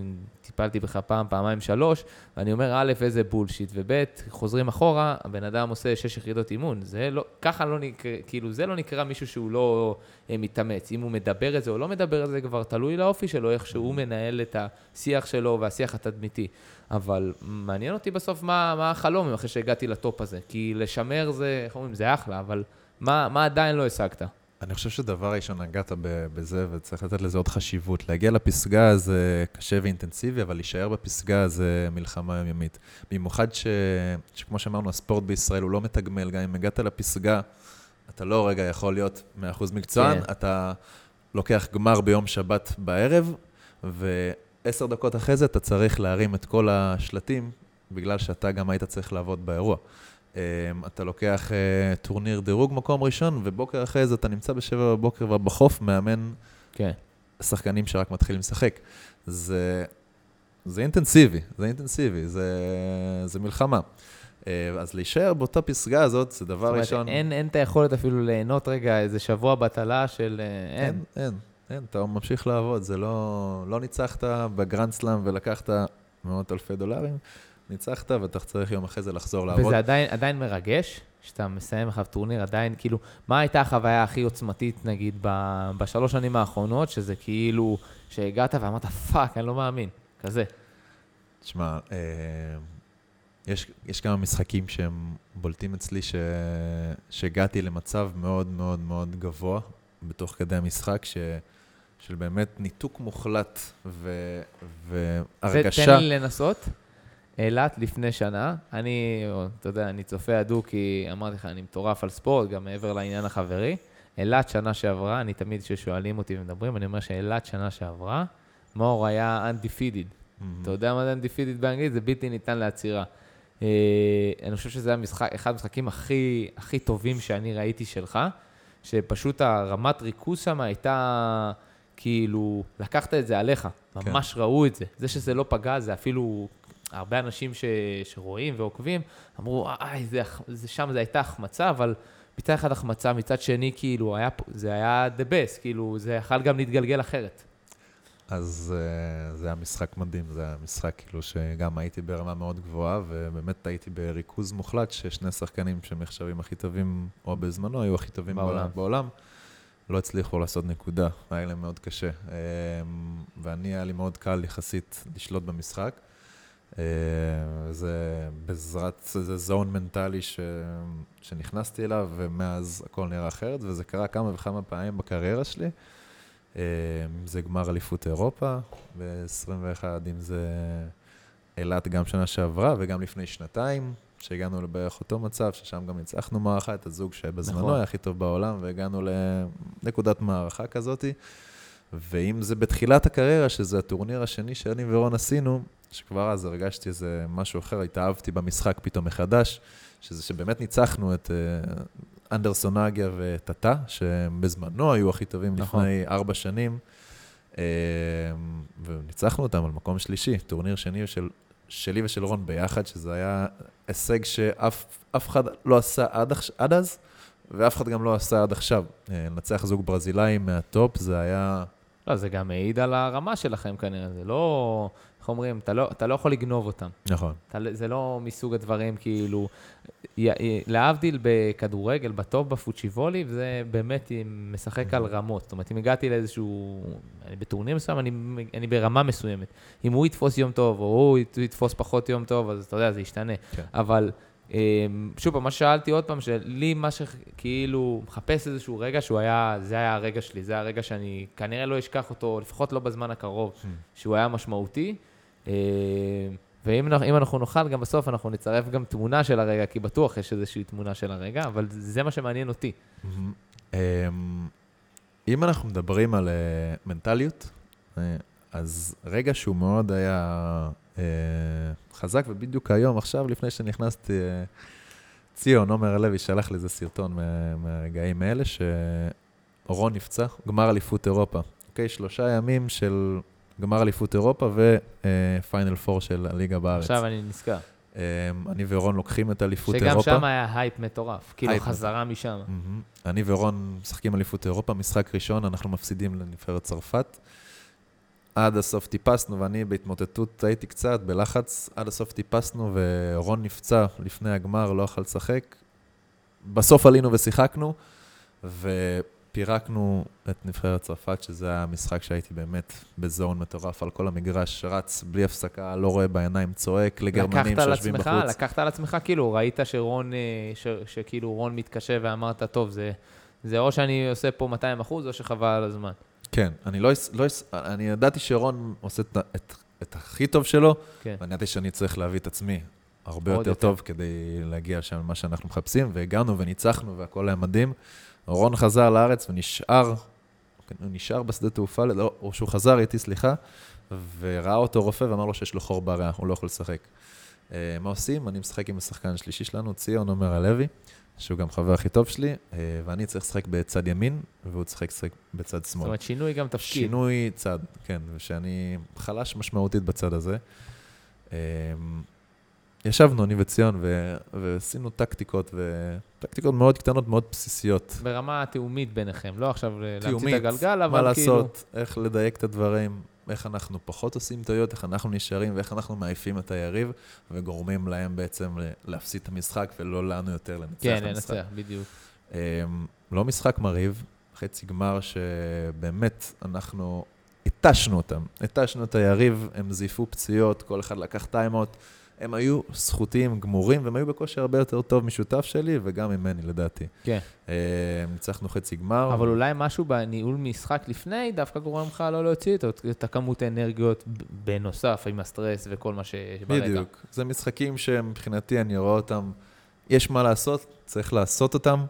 טיפלתי בך פעם, פעמיים, שלוש, ואני אומר, א', איזה בולשיט, וב', חוזרים אחורה, הבן אדם עושה שש יחידות אימון, זה לא, ככה לא נקרא, כאילו, זה לא נקרא מישהו שהוא לא מתאמץ, אם הוא מדבר את זה או לא מדבר את זה, כבר תלוי לאופי שלו, איך שהוא מנהל את השיח שלו והשיח התדמיתי. אבל מעניין אותי בסוף מה, מה החלום אחרי שהגעתי לטופ הזה, כי לשמר זה, איך אומרים, זה אחלה, אבל... מה, מה עדיין לא השגת? אני חושב שדבר ראשון, נגעת בזה, וצריך לתת לזה עוד חשיבות. להגיע לפסגה זה קשה ואינטנסיבי, אבל להישאר בפסגה זה מלחמה יומיומית. במיוחד ש... שכמו שאמרנו, הספורט בישראל הוא לא מתגמל, גם אם הגעת לפסגה, אתה לא רגע יכול להיות 100% מקצוען, כן. אתה לוקח גמר ביום שבת בערב, ועשר דקות אחרי זה אתה צריך להרים את כל השלטים, בגלל שאתה גם היית צריך לעבוד באירוע. אמ, אתה לוקח אה, טורניר דירוג מקום ראשון, ובוקר אחרי זה אתה נמצא בשבע בבוקר ובחוף מאמן כן. שחקנים שרק מתחילים לשחק. זה, זה אינטנסיבי, זה אינטנסיבי, זה, זה מלחמה. אה, אז להישאר באותה פסגה הזאת, זה דבר אומרת, ראשון... אין, אין את היכולת אפילו ליהנות רגע איזה שבוע בטלה של... אה, אין. אין, אין, אין, אתה ממשיך לעבוד, זה לא... לא ניצחת בגרנד סלאם ולקחת מאות אלפי דולרים, ניצחת, ואתה צריך יום אחרי זה לחזור לעבוד. וזה עדיין, עדיין מרגש, שאתה מסיים אחריו טורניר, עדיין, כאילו, מה הייתה החוויה הכי עוצמתית, נגיד, ב, בשלוש שנים האחרונות, שזה כאילו, שהגעת ואמרת, fuck, אני לא מאמין, כזה. תשמע, אה, יש, יש כמה משחקים שהם בולטים אצלי, ש, שהגעתי למצב מאוד מאוד מאוד גבוה בתוך כדי המשחק, ש... של באמת ניתוק מוחלט ו, והרגשה... תן לי לנסות. אילת לפני שנה, אני, אתה יודע, אני צופה הדוק כי אמרתי לך, אני מטורף על ספורט, גם מעבר לעניין החברי. אילת שנה שעברה, אני תמיד כששואלים אותי ומדברים, אני אומר שאילת שנה שעברה, מאור היה undefeated. Mm-hmm. אתה יודע מה זה undefeated באנגלית? זה בלתי ניתן לעצירה. Uh, אני חושב שזה המשחק, אחד המשחקים הכי, הכי טובים שאני ראיתי שלך, שפשוט הרמת ריכוז שם הייתה, כאילו, לקחת את זה עליך, כן. ממש ראו את זה. זה שזה לא פגע, זה אפילו הרבה אנשים ש, שרואים ועוקבים, אמרו, איי, זה, זה שם, זו הייתה החמצה, אבל מצד אחד החמצה, מצד שני, כאילו, היה, זה היה the best, כאילו, זה יכול גם להתגלגל אחרת. אז uh, זה היה משחק מדהים, זה היה משחק כאילו שגם הייתי ברמה מאוד גבוהה, ובאמת הייתי בריכוז מוחלט ששני שחקנים שנחשבים הכי טובים, או בזמנו היו הכי טובים בעולם, בעולם לא הצליחו לעשות נקודה, היה להם מאוד קשה. Um, ואני, היה לי מאוד קל יחסית לשלוט במשחק. אה, זה בעזרת, זה זון מנטלי ש, שנכנסתי אליו, ומאז הכל נראה אחרת, וזה קרה כמה וכמה פעמים בקריירה שלי. אה, זה גמר אליפות אירופה ב-21, אם זה אילת גם שנה שעברה וגם לפני שנתיים, שהגענו לבערך אותו מצב, ששם גם ניצחנו מערכה, את הזוג שבזמנו נכון. היה הכי טוב בעולם, והגענו לנקודת מערכה כזאתי. ואם זה בתחילת הקריירה, שזה הטורניר השני שאני ורון עשינו, שכבר אז הרגשתי איזה משהו אחר, התאהבתי במשחק פתאום מחדש, שזה שבאמת ניצחנו את uh, אנדרסון אגיה וטאטה, שבזמנו היו הכי טובים נכון. לפני ארבע שנים, uh, וניצחנו אותם על מקום שלישי, טורניר שני של שלי ושל רון ביחד, שזה היה הישג שאף אף אחד לא עשה עד, עד אז, ואף אחד גם לא עשה עד עכשיו. אה, לנצח זוג ברזילאי מהטופ, זה היה... לא, זה גם מעיד על הרמה שלכם כנראה, זה לא, איך אומרים, אתה לא, אתה לא יכול לגנוב אותם. נכון. אתה, לא- זה לא מסוג הדברים כאילו, י, י, להבדיל בכדורגל, בטופ בפוצ'יבולי, זה באמת משחק על רמות. זאת אומרת, אם הגעתי לאיזשהו, אני בטורניר מסוים, אני, אני ברמה מסוימת. אם הוא יתפוס יום טוב, או הוא ית- יתפוס פחות יום טוב, אז אתה יודע, זה ישתנה. כן. אבל שוב פעם, מה ששאלתי עוד פעם, שלי מה שכאילו מחפש איזשהו רגע שהוא היה, זה היה הרגע שלי, זה הרגע שאני כנראה לא אשכח אותו, לפחות לא בזמן הקרוב, שהוא היה משמעותי. אמ, ואם אנחנו- נוכל, גם בסוף אנחנו נצרף גם תמונה של הרגע, כי בטוח יש איזושהי תמונה של הרגע, אבל זה מה שמעניין אותי. אמ, אם אנחנו מדברים על אה, מנטליות, אה, אז רגע שהוא מאוד היה חזק, ובדיוק היום, עכשיו, לפני שנכנסתי, אה, ציון, עומר הלוי, שלח לי איזה סרטון מה- מהרגעים האלה, שרון נפצע, גמר אליפות אירופה. אוקיי, שלושה ימים של גמר אליפות אירופה ו final four של הליגה בארץ. עכשיו אני נזכר. אה, אני ורון לוקחים את אליפות שגם אירופה. שם היה הייפ מטורף, כאילו הייפ חזרה משם. מהמם. אני ורון משחקים אליפות אירופה, משחק ראשון, אנחנו מפסידים לנבחרת צרפת. עד הסוף טיפסנו, ואני בהתמוטטות הייתי קצת, בלחץ, עד הסוף טיפסנו, ורון נפצע לפני הגמר, לא יכול לשחק. בסוף עלינו ושיחקנו, ופירקנו את נבחרת צרפת, שזה היה משחק שהייתי באמת בזון מטורף על כל המגרש, רץ בלי הפסקה, לא רואה בעיניים, צועק לגרמנים שיושבים בחוץ. לקחת על עצמך, כאילו, ראית שרון, אה, ש, שכאילו רון מתקשה ואמרת, טוב, זה, זה או שאני עושה פה 200 אחוז, או שחבל על הזמן. כן, אני לא, לא אני ידעתי שרון עושה את, את, את הכי טוב שלו, כן. ואני ידעתי שאני צריך להביא את עצמי הרבה יותר יותר. טוב כדי להגיע שם למה שאנחנו מחפשים, והגענו וניצחנו והכל היה מדהים. רון חזר לארץ ונשאר, הוא נשאר בשדה תעופה, לא, או שהוא חזר איתי, סליחה, וראה אותו רופא ואמר לו שיש לו חור בריאה, הוא לא יכול לשחק. אה, מה עושים? אני משחק עם השחקן השלישי שלנו, ציון עומר הלוי, שהוא גם חבר הכי טוב שלי, אה, ואני צריך לשחק בצד ימין, והוא צריך לשחק בצד זאת שמאל. אומרת, שינוי גם תפקיד. שינוי צד, כן, ושאני חלש משמעותית בצד הזה. אמ, ישבנו, אני וציון, ו- ועשינו טקטיקות, וטקטיקות מאוד קטנות, מאוד בסיסיות. ברמה התיאומית ביניכם, לא עכשיו להמציא את תיאומית, הגלגל, אבל מה כאילו... לעשות, איך לדייק את הדברים, איך אנחנו פחות עושים טעויות, איך אנחנו נשארים ואיך אנחנו מעיפים את היריב, וגורמים להם בעצם להפסיד את המשחק ולא לנו יותר לנצח כן, את המשחק. לנצח, בדיוק. אמ, לא משחק מרהיב, חצי גמר שבאמת אנחנו התשנו אותם. התשנו את היריב, הם זייפו פציעות, כל אחד לקח טיימאוט. הם היו זכותיים, גמורים, והם היו בכושר הרבה יותר טוב משותף שלי, וגם ממני, לדעתי. כן. אמ, ניצחנו חצי גמר. אבל אולי משהו בניהול משחק לפני, דווקא גורם לך לא להוציא את, הכמות האנרגיות בנוסף עם הסטרס וכל מה שברקע. בדיוק. זה משחקים שמבחינתי אני רואה אותם, יש מה לעשות, צריך לעשות אותם,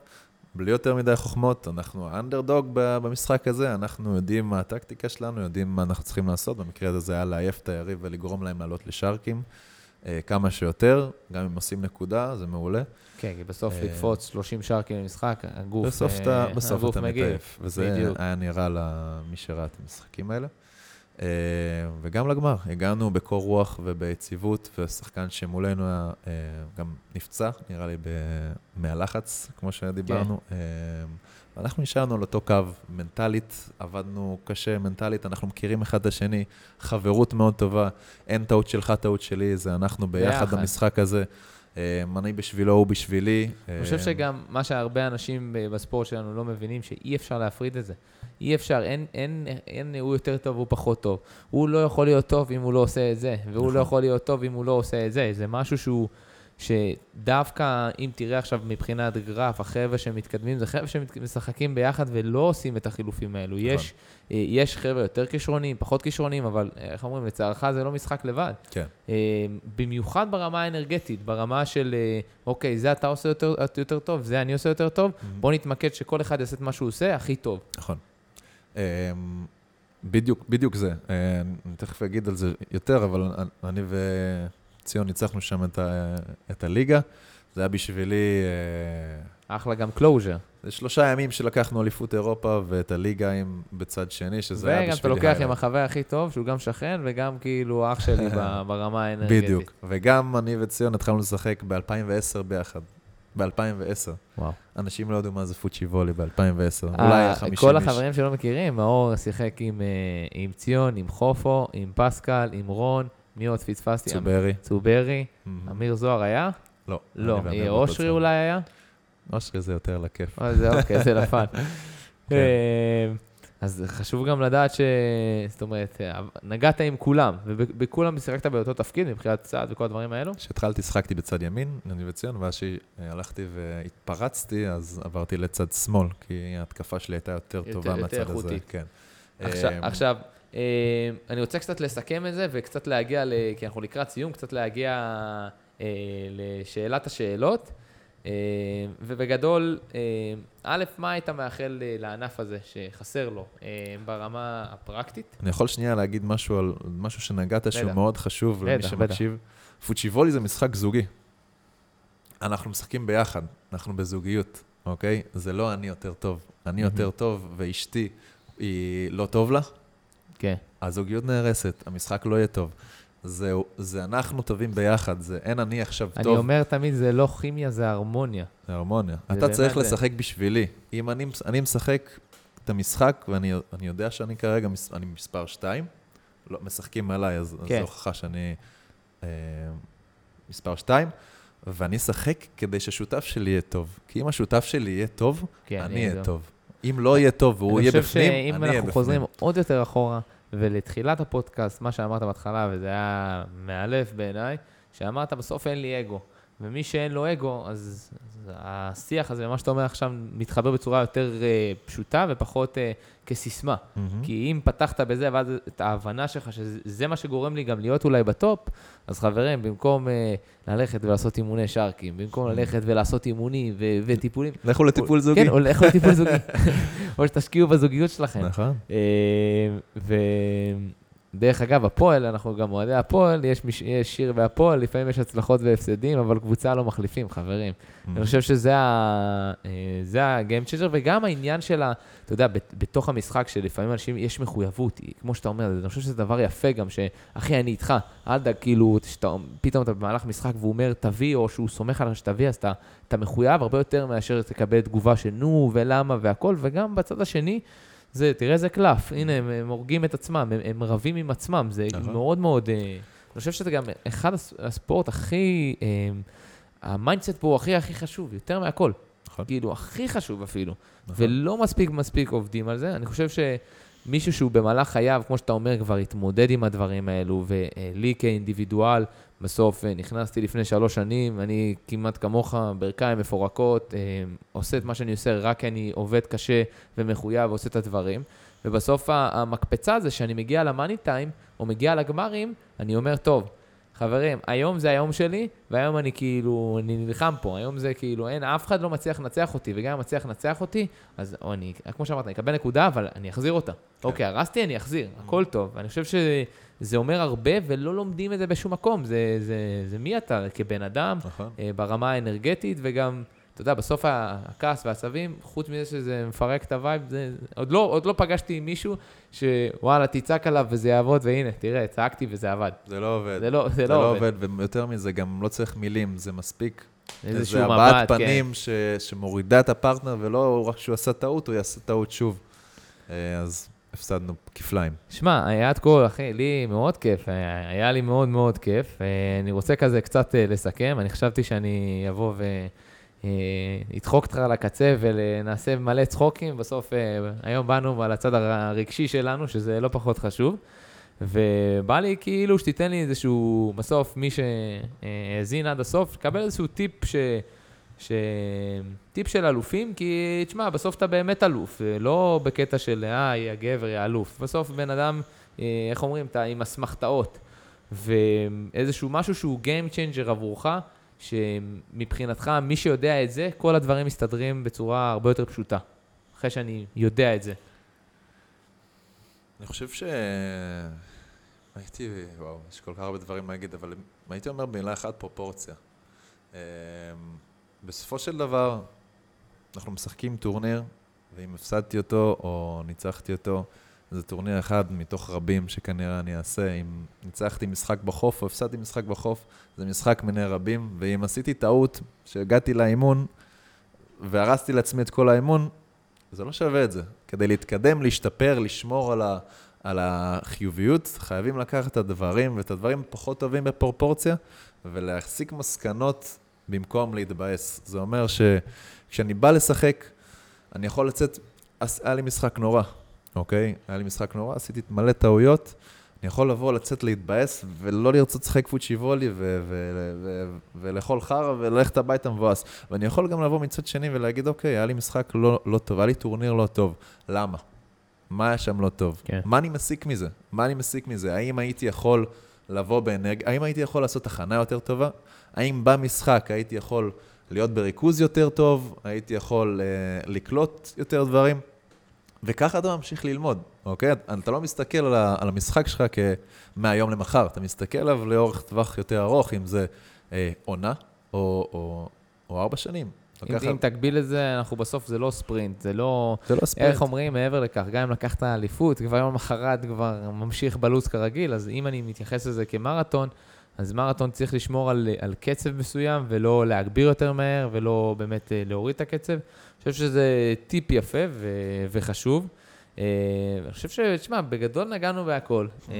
בלי יותר מדי חוכמות. אנחנו האנדרדוג במשחק הזה, אנחנו יודעים מה הטקטיקה שלנו, יודעים מה אנחנו צריכים לעשות. במקרה הזה זה היה לעייף את היריב ולגרום להם לעלות לשארקים אה, כמה שיותר, גם אם עושים נקודה, זה מעולה. כן, כי בסוף אה, לקפוץ 30 שרקים למשחק, הגוף, אה, אתה, בסוף אתה מגיב. מתעייף, וזה. היה נראה למי שראה את המשחקים האלה. אה, וגם לגמר, הגענו בקור רוח וביציבות, והשחקן שמולנו היה, אה, גם נפצע, נראה לי, מהלחץ, כמו שדיברנו. כן. אה, ואנחנו נשארנו על אותו קו, מנטלית, עבדנו קשה מנטלית, אנחנו מכירים אחד את השני, חברות מאוד טובה, אין טעות שלך, טעות שלי, זה אנחנו ביחד ביחד. במשחק הזה. אה, אני בשבילו, הוא בשבילי. אני חושב אה, שגם מה שהרבה אנשים ב- בספורט שלנו לא מבינים, שאי אפשר להפריד את זה. אי אפשר, אין, אין, אין, הוא יותר טוב, הוא פחות טוב. הוא לא יכול להיות טוב אם הוא לא עושה את זה, והוא נכון. לא יכול להיות טוב אם הוא לא עושה את זה. זה משהו שהוא, שדווקא אם תראה עכשיו מבחינת גרף, החבר'ה שמתקדמים, זה חבר'ה שמשחקים ביחד ולא עושים את החילופים האלו. נכון. יש, אה, יש חבר'ה יותר כישרוניים, פחות כישרוניים, אבל אה, איך אומרים, לצערך זה לא משחק לבד. כן. אה, במיוחד ברמה האנרגטית, ברמה של, אוקיי, זה אתה עושה יותר, יותר טוב, זה אני עושה יותר טוב, בוא נתמקד שכל אחד יעשה את מה שהוא עושה הכי טוב. נכון. בדיוק, בדיוק זה. אני תכף אגיד על זה יותר, אבל אני וציון ניצחנו שם את, ה, את הליגה. זה היה בשבילי אה, אחלה גם closure. זה שלושה ימים שלקחנו אליפות אירופה ואת הליגה עם בצד שני, שזה היה בשבילי וגם אתה לוקח עם. החבר הכי טוב, שהוא גם שכן, וגם כאילו אח שלי [LAUGHS] ברמה האנרגטית. בדיוק. וגם אני וציון התחלנו לשחק ב-2010 ביחד. ב-2010. וואו. אנשים לא ידעו מה זה פוצ'י וולי ב-2010. אה, אולי 50 איש. כל החברים שלא מכירים, מאור שיחק עם, אה, עם ציון, עם חופו, עם פסקל, עם רון, מי עוד פספסתי? צוברי. צוברי. אמיר זוהר היה? לא. לא. אה, אושרי. אולי היה? אושרי זה יותר לכיף. אה, זה אוקיי, זה [LAUGHS] לפן. כן. אה, אז חשוב גם לדעת ש... זאת אומרת, אה, נגעת עם כולם, ובכולם שיחקת באותו תפקיד מבחינת צעד וכל הדברים האלו? כשהתחלתי, שחקתי בצד ימין, אני וציון, ואז שהלכתי והתפרצתי, אז עברתי לצד שמאל, כי ההתקפה שלי הייתה יותר יותר- טובה יותר מהצד הזה. איכותית. כן. עכשיו, אמ, אני רוצה קצת לסכם את זה וקצת להגיע, ל... כי אנחנו לקראת סיום, קצת להגיע אה, לשאלת השאלות. אה, ובגדול, אה, א', מה היית מאחל אה, לענף הזה שחסר לו אה, ברמה הפרקטית? אני יכול שנייה להגיד משהו על משהו שנגעת שהוא. מאוד חשוב למי שמקשיב. פוצ'יבולי זה משחק זוגי. אנחנו משחקים ביחד, אנחנו בזוגיות, אוקיי? זה לא אני יותר טוב. אני. יותר טוב ואשתי היא לא טוב לה, כן. הזוגיות נהרסת, המשחק לא יהיה טוב. זהו, זה אנחנו טובים ביחד, זה אין אני עכשיו אני טוב, אומר תמיד, זה לא כימיה, זה הרמוניה. זה הרמוניה. זה אתה צריך זה. לשחק בשבילי. אם אני, אני משחק את המשחק, ואני אני יודע שאני כרגע, אני מספר 2, לא, משחקים עליי, אז, כן. זו הוכחה שאני אה, מספר 2, ואני אשחק כדי שהשותף שלי יהיה טוב. כי אם השותף שלי יהיה טוב, כן, אני אהיה גם. טוב. אם לא יהיה טוב והוא יהיה בפנים, אני אני חושב אהיה שאם בפנים. אנחנו חוזרים עוד יותר אחורה, ולתחילת הפודקאסט, מה שאמרת בהתחלה, וזה היה מאלף בעיניי, שאמרת, בסוף אין לי אגו. ומי שאין לו אגו, אז השיח הזה, מה שאתה אומר עכשיו, מתחבר בצורה יותר uh, פשוטה ופחות uh, כסיסמה. מהמם. כי אם פתחת בזה, ואז את ההבנה שלך שזה מה שגורם לי גם להיות אולי בטופ, אז חברים, במקום uh, ללכת ולעשות אימוני שרקים, במקום ללכת ולעשות אימונים ו- וטיפולים, לכו לטיפול זוגי. כן, או לכו לטיפול זוגי. [LAUGHS] או שתשקיעו בזוגיות שלכם. נכון. אה, ודרך אגב, הפועל, אנחנו גם אוהדי הפועל, יש, מש... יש שיר בהפועל, לפעמים יש הצלחות והפסדים, אבל קבוצה לא מחליפים, חברים. אני חושב שזה ה- אה, ה-game changer, וגם העניין של ה... אתה יודע, בת- בתוך המשחק, שלפעמים אנשים, יש מחויבות, כמו שאתה אומר, אני חושב שזה דבר יפה גם, שאחי, אני איתך, אל דאג, כאילו, שאתה, פתאום אתה במהלך משחק והוא אומר, תביא, או שהוא סומך עליך שתביא, אז אתה, אתה מחויב הרבה יותר מאשר תקבל תגובה של נו, ולמה, והכל, וגם בצד השני, זה, תראה איזה קלף, הנה, הם, הם הורגים את עצמם, הם, הם רבים עם עצמם, זה נכון. מאוד מאוד... אה, אני חושב שזה גם אחד הס- הספורט הכי... אה, ה mindset פה הוא הכי הכי חשוב, יותר מהכל. נכון. כאילו, הכי חשוב אפילו. נכון. ולא מספיק מספיק עובדים על זה. אני חושב שמישהו שהוא במהלך חייו, כמו שאתה אומר, כבר התמודד עם הדברים האלו, ולי כאינדיבידואל, בסוף אה, נכנסתי לפני שלוש שנים, אני כמעט כמוך, ברכיים מפורקות, אה, עושה את מה שאני עושה רק כי אני עובד קשה ומחויב ועושה את הדברים. ובסוף המקפצה זה שאני מגיע למאני טיים, או מגיע לגמרים, אני אומר, טוב, חברים, היום זה היום שלי, והיום אני כאילו, אני נלחם פה, היום זה כאילו, אין, אף אחד לא מצליח לנצח אותי, וגם אם מצליח לנצח אותי, אז או אני, כמו שאמרת, אני אקבל נקודה, אבל אני אחזיר אותה. אוקיי, הרסתי, אני אחזיר, הכל טוב. ואני חושב שזה אומר הרבה, ולא לומדים את זה בשום מקום. זה, זה, זה מי אתה כבן אדם, נכון. אה, ברמה האנרגטית, וגם, אתה יודע, בסוף הכעס והעצבים, חוץ מזה שזה מפרק את ה vibe, זה, עוד, לא, עוד לא פגשתי מישהו שוואלה, תצעק עליו וזה יעבוד, והנה, תראה, צעקתי וזה עבד. זה לא עובד. זה לא, זה זה לא לא עובד. עובד, ויותר מזה, גם לא צריך מילים, זה מספיק. איזשהו זה מבט, הבעת כן. פנים ש- שמורידה את הפרטנר, ולא רק שהוא עשה טעות, הוא יעשה טעות שוב. אה, אז הפסדנו כפליים. שמע, היה עד כה, אחי, לי מאוד כיף, היה היה לי מאוד מאוד כיף. אה, אני רוצה כזה קצת אה, לסכם, אני חשבתי שאני אבוא ואדחוק אותך לקצה ונעשה מלא צחוקים, בסוף אה, היום באנו על הצד הר- הרגשי שלנו, שזה לא פחות חשוב. ובא לי כאילו שתיתן לי איזשהו, בסוף, מי שהאזין עד הסוף, קבל איזשהו טיפ ש... ש... טיפ של אלופים, כי תשמע, בסוף אתה באמת אלוף, אה, לא בקטע של, אה, יא גבר, יא אלוף. בסוף בן אדם, אה, איך אומרים, אתה עם אסמכתאות. ואיזשהו משהו שהוא Game Changer עבורך, שמבחינתך, מי שיודע את זה, כל הדברים מסתדרים בצורה הרבה יותר פשוטה. אחרי שאני יודע את זה. אני חושב ש... הייתי, וואו, יש כל כך הרבה דברים להגיד, אבל הייתי אומר במילה אחת פרופורציה. אמ, בסופו של דבר, אנחנו משחקים טורניר, ואם הפסדתי אותו או ניצחתי אותו, זה טורניר אחד מתוך רבים שכנראה אני אעשה. אם ניצחתי משחק בחוף או הפסדתי משחק בחוף, זה משחק מני רבים, ואם עשיתי טעות, שהגעתי לאימון והרסתי לעצמי את כל האימון, זה לא שווה את זה. כדי להתקדם, להשתפר, לשמור על, ה, על החיוביות, חייבים לקחת את הדברים, ואת הדברים פחות טובים בפרופורציה, ולהסיק מסקנות במקום להתבאס. זה אומר שכשאני בא לשחק, אני יכול לצאת, היה לי משחק נורא, אוקיי? היה לי משחק נורא, עשיתי מלא טעויות. אני יכול לבוא, לצאת להתבאס, ולא לרצות לשחק פוצ'י וולי, ולאכול חרא, וללכת הביתה מבואס. ואני יכול גם לבוא מצד שני ולהגיד, אוקיי, היה לי משחק לא, לא טוב, היה לי טורניר לא טוב. למה? מה היה שם לא טוב? כן. מה אני מסיק מזה? מה אני מסיק מזה? האם הייתי יכול לבוא באנרגיה? האם הייתי יכול לעשות הכנה יותר טובה? האם במשחק הייתי יכול להיות בריכוז יותר טוב? הייתי יכול אה, לקלוט יותר דברים? וככה אתה ממשיך ללמוד, אוקיי? אתה לא מסתכל על, על המשחק שלך כמהיום למחר, אתה מסתכל עליו לאורך טווח יותר ארוך, אם זה אה, עונה או, או, או ארבע שנים. אם, אם תגביל את זה, אנחנו בסוף, זה לא ספרינט, זה לא... זה לא ספרינט. איך אומרים, מעבר לכך, גם אם לקחת אליפות, כבר יום למחרת כבר ממשיך בלו"ז כרגיל, אז אם אני מתייחס לזה כמרתון, אז מרתון צריך לשמור על, על קצב מסוים, ולא להגביר יותר מהר, ולא באמת אה, להוריד את הקצב. אני חושב שזה טיפ יפה ו- וחשוב. אה, אני חושב ש... תשמע, בגדול נגענו בהכל. אה,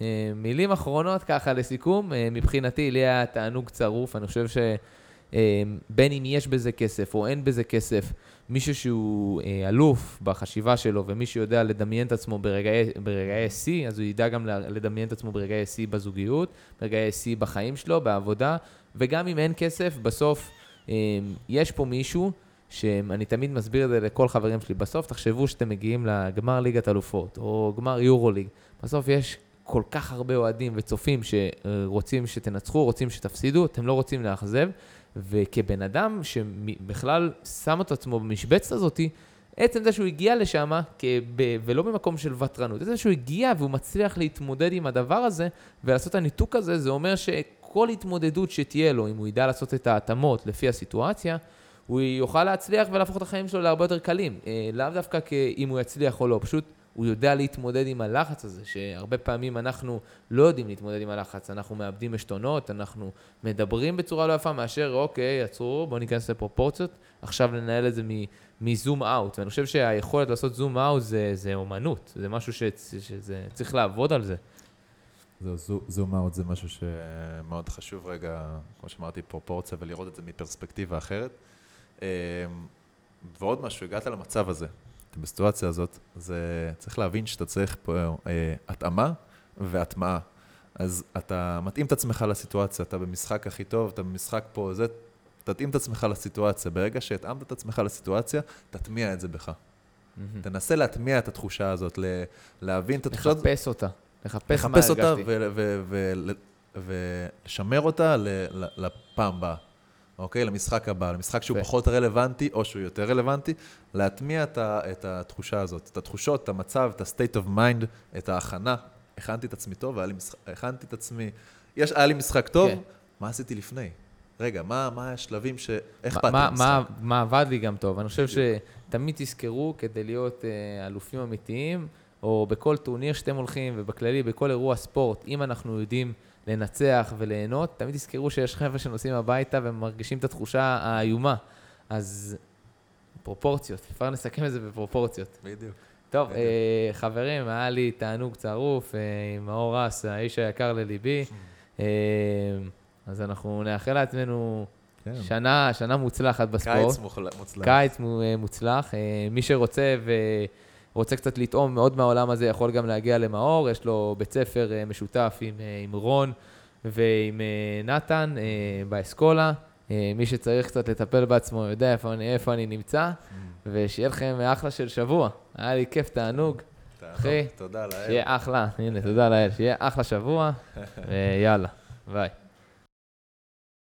אה, מילים אחרונות ככה לסיכום, מבחינתי לי היה תענוג צרוף, אני חושב שבין אם יש בזה כסף או אין בזה כסף, מישהו שהוא אלוף בחשיבה שלו ומי שיודע לדמיין את עצמו ברגעי, ברגעי שיא, אז הוא ידע גם לדמיין את עצמו ברגעי שיא בזוגיות, ברגעי שיא בחיים שלו, בעבודה, וגם אם אין כסף, בסוף יש פה מישהו שאני תמיד מסביר את זה לכל חברים שלי, בסוף תחשבו שאתם מגיעים לגמר ליגת אלופות, או גמר יורו-ליג, בסוף יש כל כך הרבה אוהדים וצופים שרוצים שתנצחו, רוצים שתפסידו, אתם לא רוצים לאכזב, וכבן אדם שבכלל שם את עצמו במשבצת הזאתי, עצם זה שהוא הגיע לשם, ולא במקום של ותרנות, עצם זה שהוא הגיע והוא מצליח להתמודד עם הדבר הזה, ולעשות את הניתוק הזה, זה אומר שכל התמודדות שתהיה לו, אם הוא ידע לעשות את ההתאמות לפי הסיטואציה, הוא יוכל להצליח ולהפוך את החיים שלו להרבה יותר קלים. אה, לאו דווקא אם הוא יצליח או לא, פשוט הוא יודע להתמודד עם הלחץ הזה, שהרבה פעמים אנחנו לא יודעים להתמודד עם הלחץ, אנחנו מאבדים עשתונות, אנחנו מדברים בצורה לא יפה מאשר, אוקיי, עצרו, בואו ניכנס לפרופורציות, עכשיו לנהל את זה מזום אאוט. ואני חושב שהיכולת לעשות זום אאוט זה, זה אומנות, זה משהו שצריך לעבוד על זה. זהו, זום אאוט זה משהו שמאוד חשוב רגע, כמו שאמרתי, פרופורציה ולראות את זה מפרספקטיבה אחרת. אמ, ועוד משהו, הגעת למצב הזה, אתם בסיטואציה הזאת, זה צריך להבין שאתה צריך פה אה, התאמה והטמעה. אז אתה מתאים את עצמך לסיטואציה, אתה במשחק הכי טוב, אתה במשחק פה, זה, תתאים את עצמך לסיטואציה. ברגע שהתאמת את עצמך לסיטואציה, תטמיע את זה בך. Mm-hmm. תנסה להטמיע את התחושה הזאת, להבין את התחושה הזאת. לחפש אותה. לחפש, מה הרגשתי. לחפש אותה ולשמר אותה לפעם הבאה. אוקיי? למשחק הבא, למשחק שהוא ו... פחות רלוונטי, או שהוא יותר רלוונטי, להטמיע את, ה, את התחושה הזאת, את התחושות, את המצב, את ה-state of mind, את ההכנה. הכנתי את עצמי טוב, משח... הכנתי את עצמי, יש, היה לי משחק טוב, כן. מה עשיתי לפני? רגע, מה, מה השלבים ש... איך באתי למשחק? מה, מה עבד לי גם טוב? אני חושב שתמיד תזכרו, כדי להיות uh, אלופים אמיתיים, או בכל טורניר שאתם הולכים, ובכללי, בכל אירוע ספורט, אם אנחנו יודעים... לנצח וליהנות, תמיד תזכרו שיש חבר'ה שנוסעים הביתה ומרגישים את התחושה האיומה. אז פרופורציות, אפשר לסכם את זה בפרופורציות. בדיוק. טוב, בדיוק. אה, חברים, היה לי תענוג צרוף אה, עם מאור רס, האיש היקר לליבי. אה, אז אנחנו נאחל לעצמנו כן. שנה, שנה מוצלחת בספורט. קיץ מוצלח. קיץ מוצלח. אה, מי שרוצה ו... רוצה קצת לטעום מאוד מהעולם הזה, יכול גם להגיע למאור, יש לו בית ספר אה, משותף עם, אה, עם רון ועם אה, נתן באסכולה. מי שצריך קצת לטפל בעצמו יודע איפה אני, איפה אני נמצא, mm. ושיהיה לכם אחלה של שבוע. היה לי כיף, תענוג. אחי, תודה לאל. שיהיה אחלה, הנה, תודה לאל. שיהיה אחלה שבוע, [LAUGHS] ויאללה, ביי.